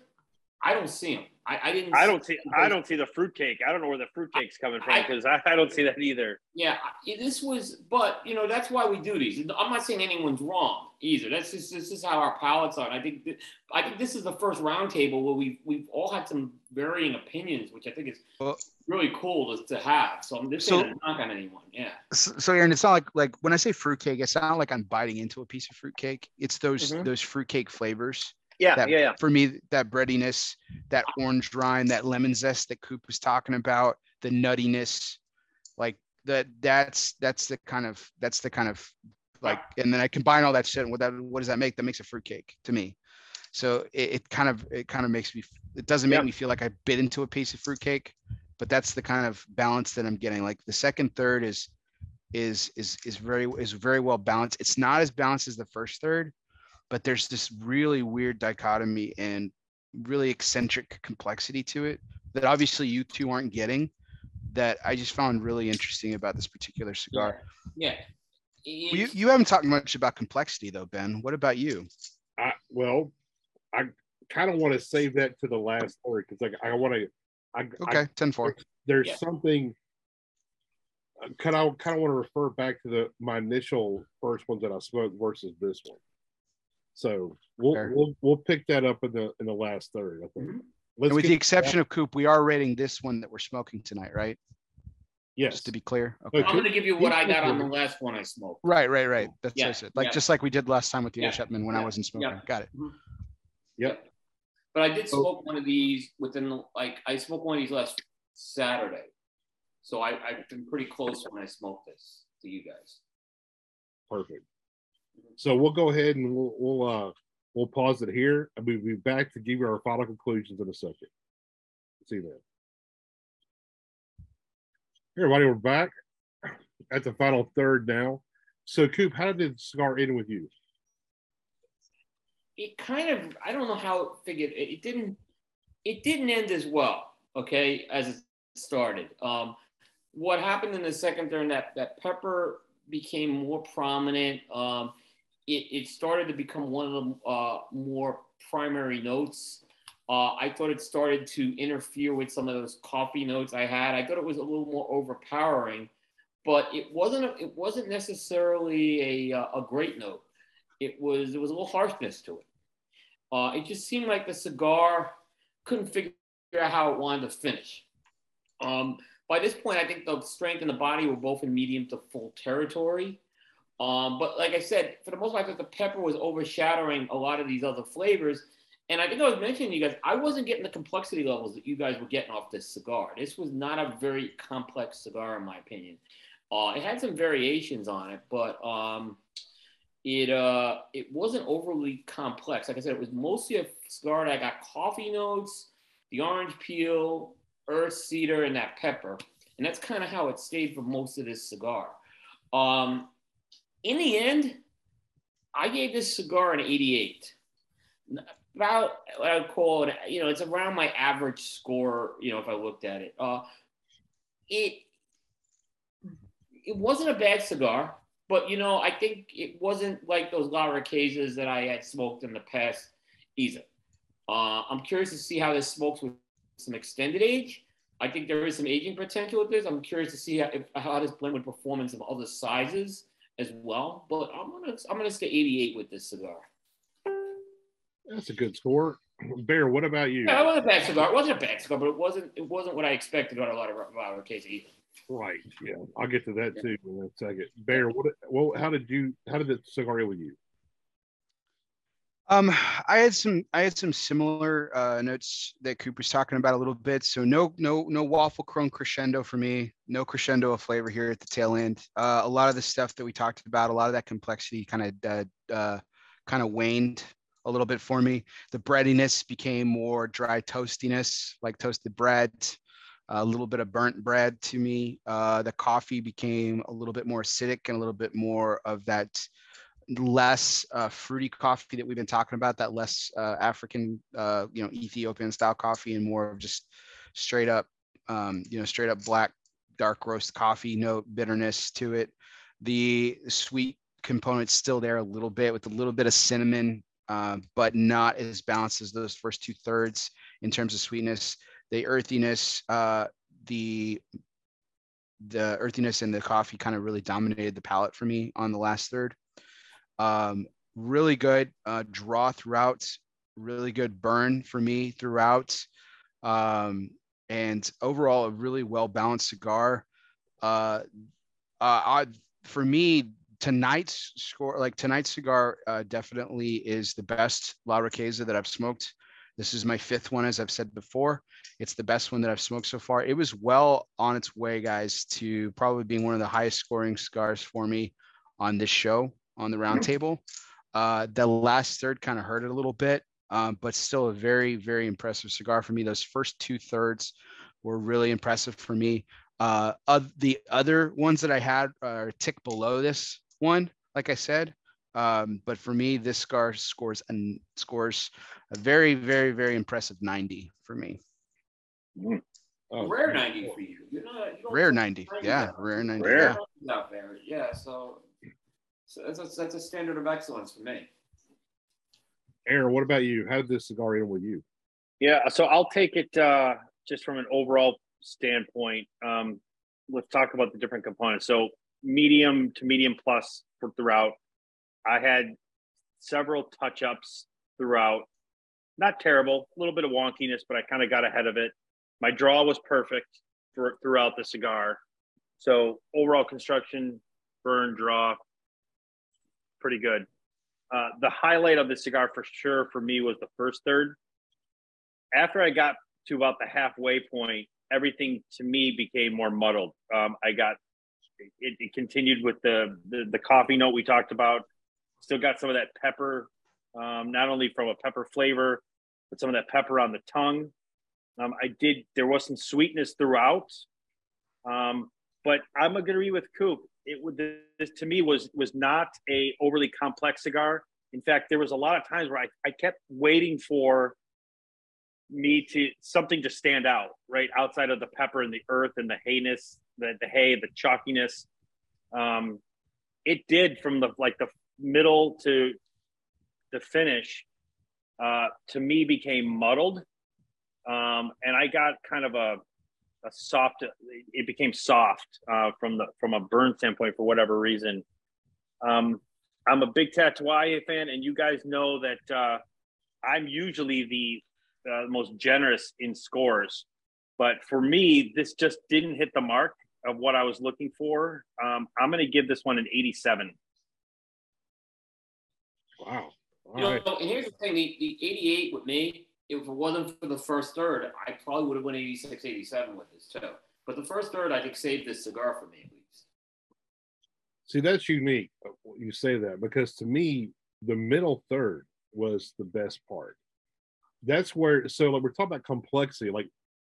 I don't see them. I, I didn't. I don't see. I don't see the fruitcake. I don't know where the fruitcake's coming from because I, I, don't see that either. Yeah, this was, but you know that's why we do these. I'm not saying anyone's wrong either. That's just this is how our palates are. And I think I think this is the first roundtable where we we've all had some varying opinions, which I think is well, really cool to, to have. So I'm just so, saying knock on anyone. Yeah. So, so Aaron, it's not like like when I say fruitcake, it's not like I'm biting into a piece of fruitcake. It's those mm-hmm. those fruitcake flavors yeah, that, yeah, yeah. For me, that breadiness, that orange rind, that lemon zest that Coop was talking about, the nuttiness, like that. That's that's the kind of that's the kind of like, and then I combine all that shit. And what that what does that make? That makes a fruitcake to me. So it, it kind of it kind of makes me. It doesn't make yeah. me feel like I bit into a piece of fruitcake, but that's the kind of balance that I'm getting. Like the second third is is is is very is very well balanced. It's not as balanced as the first third, but there's this really weird dichotomy and really eccentric complexity to it that obviously you two aren't getting that I just found really interesting about this particular cigar. Yeah. yeah. Well, you, you haven't talked much about complexity though, Ben. What about you? I, well, I kind of want to save that to the last word because like I want to. I, okay, 10 4. There's yeah. something kind of kind of want to refer back to the my initial first ones that I smoked versus this one. So we'll we'll we'll pick that up in the in the last third. I think. Mm-hmm. with the exception of Coop, we are rating this one that we're smoking tonight, right? Yes. Just to be clear. Okay. I'm going to give you what I got on the last one I smoked. Right, right, right. That's yeah. Like yeah. just like we did last time with the yeah. Shepman when yeah. I wasn't smoking. Yeah. Got it. Mm-hmm. Yep. But I did smoke oh. one of these within like I smoked one of these last Saturday, so I, I've been pretty close when I smoked this to you guys. Perfect. So we'll go ahead and we'll we'll uh we'll pause it here and we'll be back to give you our final conclusions in a second. See you then. Hey everybody, we're back at the final third now. So Coop, how did the cigar end with you? It kind of I don't know how it figured it, it didn't it didn't end as well, okay, as it started. Um what happened in the second turn that that pepper became more prominent. Um, it, it started to become one of the uh, more primary notes. Uh, I thought it started to interfere with some of those coffee notes I had. I thought it was a little more overpowering, but it wasn't. It wasn't necessarily a, uh, a great note. It was. There was a little harshness to it. Uh, it just seemed like the cigar couldn't figure out how it wanted to finish. Um, by this point, I think the strength and the body were both in medium to full territory. Um, but like I said, for the most part, the pepper was overshadowing a lot of these other flavors. And I think I was mentioning to you guys, I wasn't getting the complexity levels that you guys were getting off this cigar. This was not a very complex cigar, in my opinion. Uh, it had some variations on it, but um, it uh, it wasn't overly complex. Like I said, it was mostly a cigar that got coffee notes, the orange peel, earth cedar, and that pepper. And that's kind of how it stayed for most of this cigar. Um, in the end, I gave this cigar an 88. About what I would call it, you know, it's around my average score, you know, if I looked at it. Uh, it it wasn't a bad cigar, but you know, I think it wasn't like those La Riquezas that I had smoked in the past either. Uh, I'm curious to see how this smokes with some extended age. I think there is some aging potential with this. I'm curious to see how, if, how this blend would performance of other sizes as well. But I'm gonna I'm gonna stay 88 with this cigar. That's a good score. [clears throat] Bear, what about you? Yeah, it wasn't a bad cigar. It wasn't a bad cigar, but it wasn't it wasn't what I expected on a La Riqueza either. Right. Yeah, I'll get to that too in a second. Bear, what? Well, how did you? How did the cigar with you? Um, I had some I had some similar uh, notes that Coop was talking about a little bit. So no no no waffle chrome crescendo for me. No crescendo of flavor here at the tail end. Uh, a lot of the stuff that we talked about, a lot of that complexity kind of uh, uh, kind of waned a little bit for me. The breadiness became more dry toastiness, like toasted bread. A little bit of burnt bread to me. Uh, the coffee became a little bit more acidic and a little bit more of that less uh, fruity coffee that we've been talking about, that less uh, African, uh, you know, Ethiopian style coffee, and more of just straight up, um, you know, straight up black dark roast coffee note, bitterness to it. The sweet component's still there a little bit with a little bit of cinnamon, uh, but not as balanced as those first two thirds. in terms of sweetness. The earthiness, uh, the the earthiness and the coffee kind of really dominated the palate for me on the last third. Um, really good uh, draw throughout, really good burn for me throughout, um, and overall a really well balanced cigar. Uh, uh, I, for me, tonight's score, like tonight's cigar, uh, definitely is the best La Riqueza that I've smoked. This is my fifth one, as I've said before. It's the best one that I've smoked so far. It was well on its way, guys, to probably being one of the highest scoring cigars for me on this show on the roundtable. Uh, the last third kind of hurt it a little bit, um, but still a very, very impressive cigar for me. Those first two thirds were really impressive for me. Uh, of the other ones that I had are tick below this one, like I said. Um, but for me, this cigar scores and scores a very, very, very impressive 90 for me. Mm. Oh, rare 90 for you. You're not, you rare 90. Yeah, rare 90. Rare. Yeah. yeah, so so that's a, that's a standard of excellence for me. Aaron, what about you? How did this cigar end with you? Yeah, so I'll take it uh, just from an overall standpoint. Um, let's talk about the different components. So medium to medium plus for throughout. I had several touch ups throughout. Not terrible, a little bit of wonkiness, but I kind of got ahead of it. My draw was perfect for throughout the cigar. So overall construction, burn, draw, pretty good. Uh, the highlight of the cigar for sure for me was the first third. After I got to about the halfway point, everything to me became more muddled. Um, I got it, it continued with the, the, the coffee note we talked about. Still got some of that pepper, um, not only from a pepper flavor, but some of that pepper on the tongue. Um, I did. There was some sweetness throughout, um, but I'm agree with Coop it would this to me was was not a overly complex cigar. In fact, there was a lot of times where I, I kept waiting for me to something to stand out right outside of the pepper and the earth and the hayness, the the hay, the chalkiness. Um, it did from the like the middle to the finish. Uh, to me, became muddled, um, and I got kind of a a soft it became soft uh, from the from a burn standpoint for whatever reason. Um, i'm a big tatuaje fan and you guys know that uh, i'm usually the uh, most generous in scores. But for me this just didn't hit the mark of what i was looking for. Um, i'm going to give this one an 87 wow you know, and here's the thing the, the 88 with me if it wasn't for the first third, I probably would have won 86, 87 with this too. But the first third, I think saved this cigar for me at least. See, that's unique. Uh, you say that because to me, the middle third was the best part. That's where, so like we're talking about complexity. Like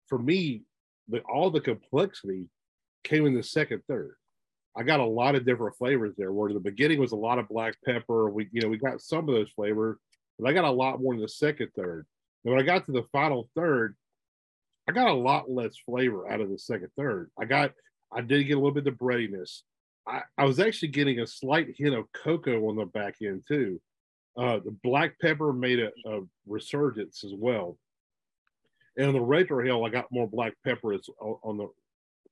for me, the all the complexity came in the second third. I got a lot of different flavors there. Where the beginning was a lot of black pepper. We, you know, we got some of those flavors, but I got a lot more in the second third. And when I got to the final third, I got a lot less flavor out of the second third. I got, I did get a little bit of breadiness. I, I was actually getting a slight hint of cocoa on the back end too. Uh, the black pepper made a, a resurgence as well. And on the retrohale, I got more black pepper as, on the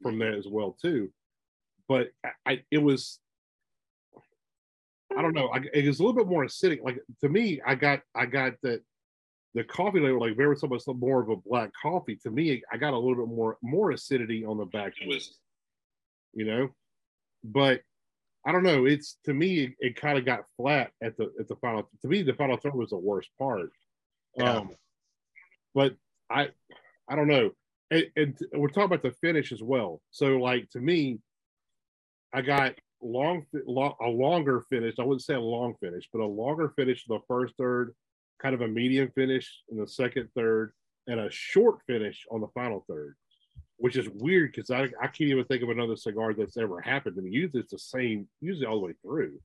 from that as well too. But I, it was, I don't know, I, it was a little bit more acidic. Like to me, I got I got that the coffee label, like very so much more of a black coffee. To me, I got a little bit more more acidity on the back end, you know. But I don't know. It's to me, it, it kind of got flat at the at the final. To me, the final third was the worst part. Yeah. Um, but I, I don't know. And, and we're talking about the finish as well. So, like to me, I got long, long a longer finish. I wouldn't say a long finish, but a longer finish in the first third kind of a medium finish in the second third, and a short finish on the final third, which is weird because I, I can't even think of another cigar that's ever happened to me. Usually it's the same, usually all the way through.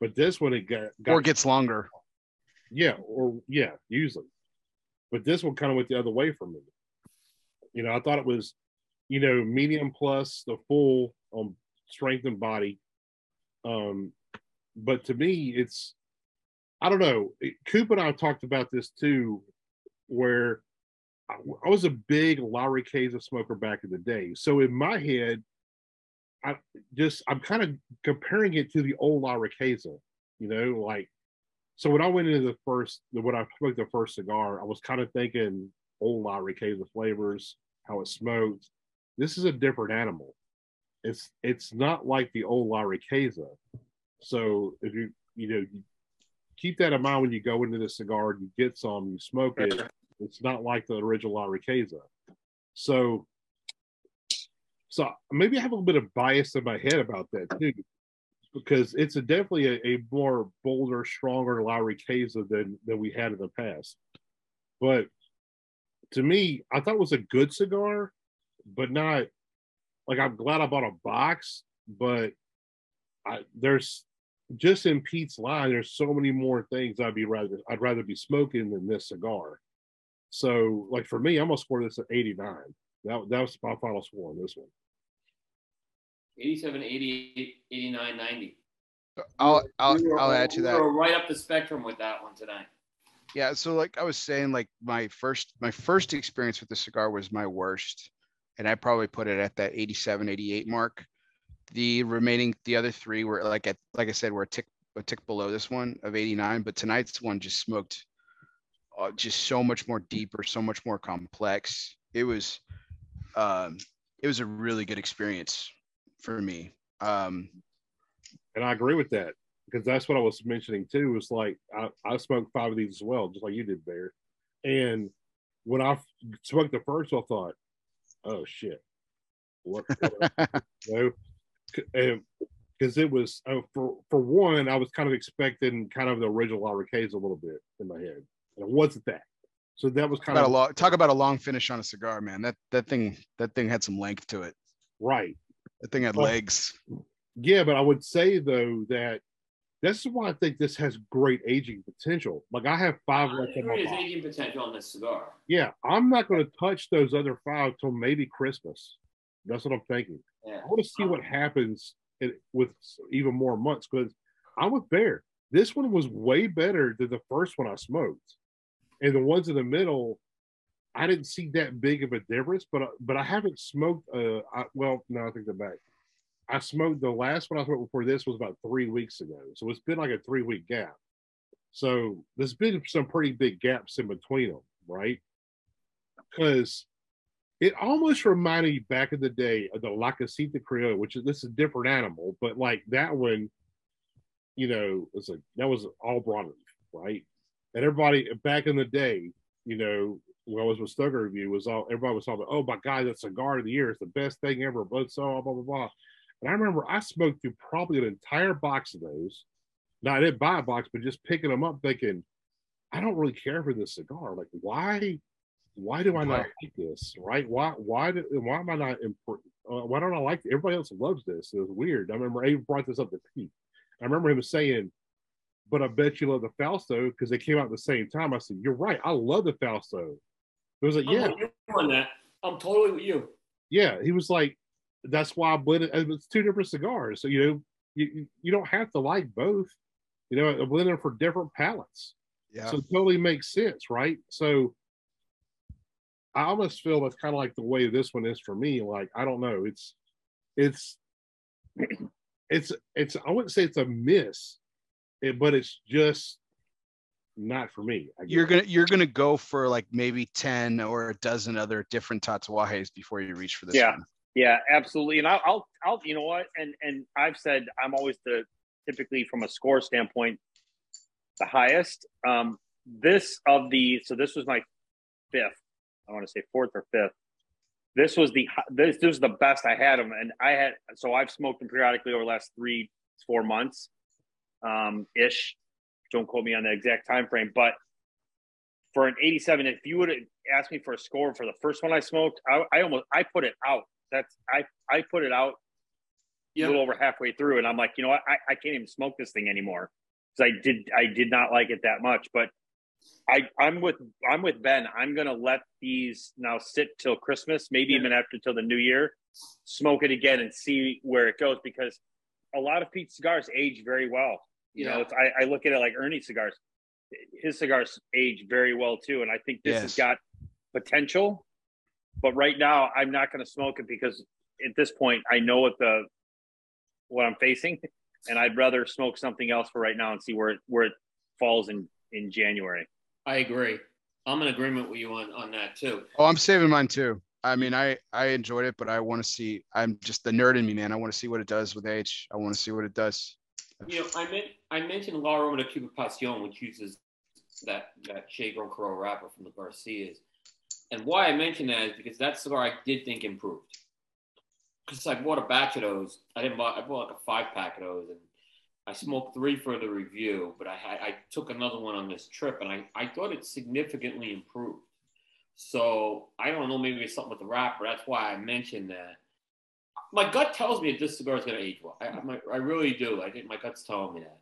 But this one it got, got or gets longer. Yeah, or yeah, usually. But this one kind of went the other way for me. You know, I thought it was, you know, medium plus the full um strength and body. Um, but to me, it's I don't know. Coop and I talked about this too, where I, was a big La Riqueza smoker back in the day. So in my head, I just I'm kind of comparing it to the old La Riqueza, you know, like so when I went into the first when I smoked the first cigar, I was kind of thinking old La Riqueza flavors, how it smoked. This is a different animal. It's it's not like the old La Riqueza. So if you you know you keep that in mind when you go into the cigar, and you get some, you smoke it. It's not like the original La Riqueza. So so maybe I have a little bit of bias in my head about that too, because it's a definitely a, a more bolder, stronger La Riqueza than than we had in the past. But to me, I thought it was a good cigar, but not like I'm glad I bought a box, but I, there's just in Pete's line, there's so many more things I'd be rather I'd rather be smoking than this cigar. So, like for me, I'm gonna score this at 89. That that was my final score on this one. 87, 88, 89, 90. I'll I'll, We were- I'll add to we that. were right up the spectrum with that one tonight. Yeah, so like I was saying, like my first my first experience with the cigar was my worst, and I probably put it at that 87, 88 mark. The remaining the other three were like at like I said, were a tick a tick below this one of 89, but tonight's one just smoked uh, just so much more deeper, so much more complex. It was um it was a really good experience for me. Um And I agree with that because that's what I was mentioning too. Was like I, I smoked five of these as well, just like you did, Bear. And when I smoked the first, I thought, "Oh shit, what?" you know, because it was uh, for for one, I was kind of expecting kind of the original Arcades a little bit in my head, and it wasn't that. So that was kind about a long talk about a long finish on a cigar, man. That that thing that thing had some length to it. right. That thing had Well, legs. Yeah, but I would say though that this is why I think this has great aging potential. Like I have five left in my box. aging potential on this cigar. Yeah, I'm not going to touch those other five till maybe Christmas. That's what I'm thinking. Yeah. I want to see what happens in, with even more months because I'm with Bear. This one was way better than the first one I smoked, and the ones in the middle, I didn't see that big of a difference. But but I haven't smoked. Uh, I, well, no, I think the back. I smoked the last one I smoked before this was about three weeks ago, so it's been like a three week gap. So there's been some pretty big gaps in between them, right? Because it almost reminded me back in the day of the La Casita Criolla, which is this is a different animal, but like that one, you know, was like that was all broadleaf, right? And everybody back in the day, you know, when I was with Stogie Review, was all everybody was talking about, oh my god, that cigar of the year is the best thing ever, blah blah blah blah blah. And I remember I smoked through probably an entire box of those. Now I didn't buy a box, but just picking them up, thinking, I don't really care for this cigar. Like, why? Why do I not Right. like this? Right? Why? Why? Do, why am I not important? Uh, why don't I like? it? Everybody else loves this. It was weird. I remember Abe brought this up to Pete. I remember him saying, "But I bet you love the Fausto because they came out at the same time." I said, "You're right. I love the Fausto." It was like, I'm "Yeah, on that. I'm totally with you. yeah." He was like, "That's why I blended. It's two different cigars, so you know, you you- you don't have to like both. You know, I blend them for different palates." Yeah. So it totally makes sense, right? So I almost feel that's kind of like the way this one is for me. Like, I don't know. It's it's [clears throat] it's it's I wouldn't say it's a miss, but it's just not for me. I you're gonna you're gonna go for like maybe 10 or a dozen other different tatuajes before you reach for this Yeah. one. Yeah, absolutely. And I'll, I'll, I'll, you know what? And and I've said I'm always the typically from a score standpoint the highest. Um, this of the so this was my fifth. I want to say fourth or fifth. This was the this this was the best I had them, and I had so I've smoked them periodically over the last three four months, um, ish. Don't quote me on the exact time frame, but for an 87, if you would have asked me for a score for the first one I smoked, I, I almost I put it out. That's I I put it out Yeah. a little over halfway through, and I'm like, you know what, I, I can't even smoke this thing anymore because I did I did not like it that much. But I I'm with I'm with Ben. I'm gonna let these now sit till Christmas, maybe Yeah. even after till the new year, smoke it again and see where it goes because a lot of Pete's cigars age very well. You know, Yeah. it's, I, I look at it like Ernie cigars. His cigars age very well too, and I think this has got potential, but right now I'm not going to smoke it because at this point I know what the what I'm facing, [laughs] and I'd rather smoke something else for right now and see where it where it falls in in January. I agree. I'm in agreement with you on on that too. Oh, I'm saving mine too. I mean, I I enjoyed it, but I want to see. I'm just the nerd in me, man. I want to see what it does with age. I want to see what it does. You know, I meant I mentioned La Aroma de Ocupación, which uses that that Shade-Grown Corojo wrapper from the Garcias, and why I mention that is because that cigar I did think improved. Because I bought a batch of those. I didn't buy. I bought like a five pack of those, and I smoked three for the review. But I had I took another one on this trip, and I I thought it significantly improved. So I don't know, maybe it's something with the wrapper. That's why I mentioned that. My gut tells me that this cigar is going to age well. I, I, I, really do. I think my gut's telling me that.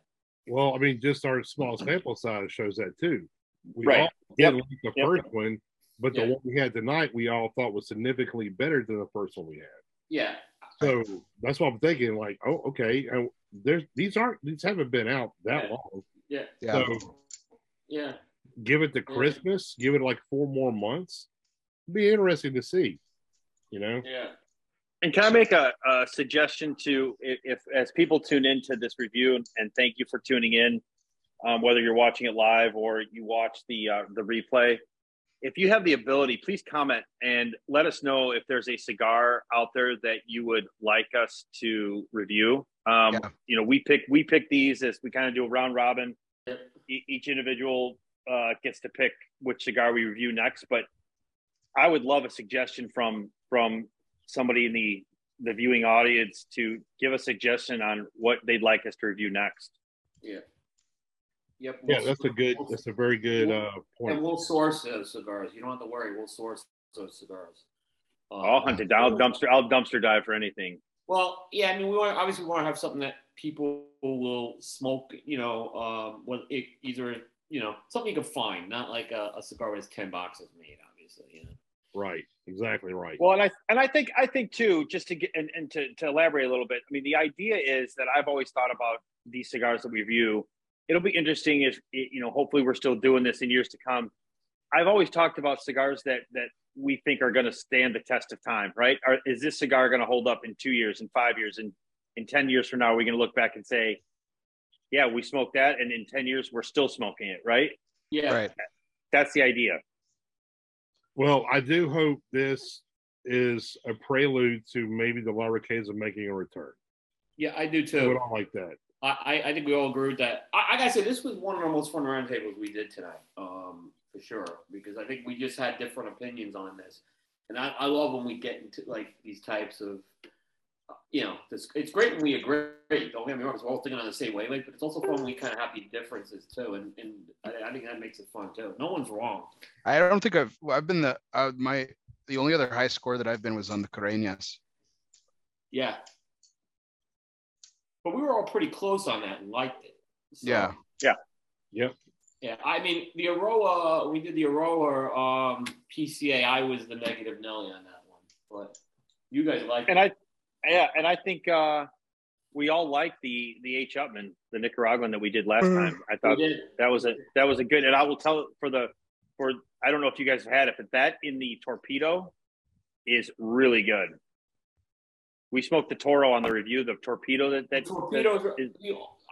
Well, I mean, just our small sample size shows that too. We right. all yep. like the yep. first one, but the one we had tonight, we all thought was significantly better than the first one we had. Yeah. So that's what I'm thinking. Like, oh, okay. And there's these aren't these haven't been out that yeah. long. Yeah. Yeah. So, yeah give it to Christmas, give it like four more months. It'd be interesting to see, you know? Yeah. And can I make a, a suggestion to if, if, as people tune into this review and, and thank you for tuning in, um, whether you're watching it live or you watch the uh, the replay. If you have the ability, please comment and let us know if there's a cigar out there that you would like us to review. Um, yeah. You know, we pick we pick these as we kind of do a round robin. Yep. E- each individual uh, gets to pick which cigar we review next. But I would love a suggestion from from somebody in the the viewing audience to give a suggestion on what they'd like us to review next. Yeah. Yep. We'll yeah, that's a good. That's a very good we'll, uh, point. And we'll source those cigars. You don't have to worry. We'll source those cigars. Uh, I'll hunt it down. I'll dumpster. I'll dumpster dive for anything. Well, yeah. I mean, we want obviously we want to have something that people will smoke. You know, um, when it, either you know, something you can find, not like a, a cigar with ten boxes made, obviously. You know. Right. Exactly right. Well, and I and I think I think too, just to get and, and to, to elaborate a little bit. I mean, the idea is that I've always thought about these cigars that we review. It'll be interesting if you know. Hopefully, we're still doing this in years to come. I've always talked about cigars that that we think are going to stand the test of time. Right? Are, is this cigar going to hold up in two years, in five years, and in ten years from now? Are we going to look back and say, yeah, we smoked that, and in ten years we're still smoking it, right? Yeah, right. That's the idea. Well, I do hope this is a prelude to maybe the La of making a return. Yeah, I do too. I would all like that. I, I think we all agree with that. I, I gotta say, this was one of the most fun roundtables we did tonight, um, for sure, because I think we just had different opinions on this, and I, I love when we get into like these types of you know, it's, it's great when we agree. Don't get me wrong, because we're all thinking on the same wavelength, but it's also fun when we kind of have these differences too, and and I, I, think that makes it fun too. No one's wrong. I don't think I've I've been the uh, my the only other high score that I've been was on the Careñas. Yeah, but we were all pretty close on that and liked it. So, yeah. Yeah. Yep. Yeah, I mean the Aroa. We did the Aroa um, PCA. I was the negative Nelly on that one, but you guys liked and it. I yeah, and I think uh, we all like the the H Upmann, the Nicaraguan that we did last mm-hmm. time. I thought that was a that was a good. And I will tell for the for I don't know if you guys have had it, but that in the torpedo is really good. We smoked the Toro on the review. The torpedo that that, torpedo. That is,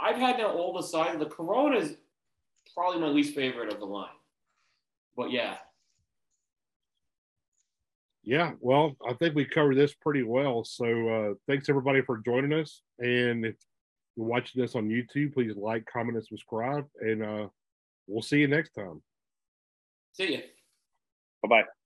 I've had that all the time. The Corona is probably my least favorite of the line, but yeah, yeah, well, I think we covered this pretty well. So uh, thanks everybody for joining us. And if you're watching this on YouTube, please like, comment, and subscribe. And uh, we'll see you next time. See you. Bye bye.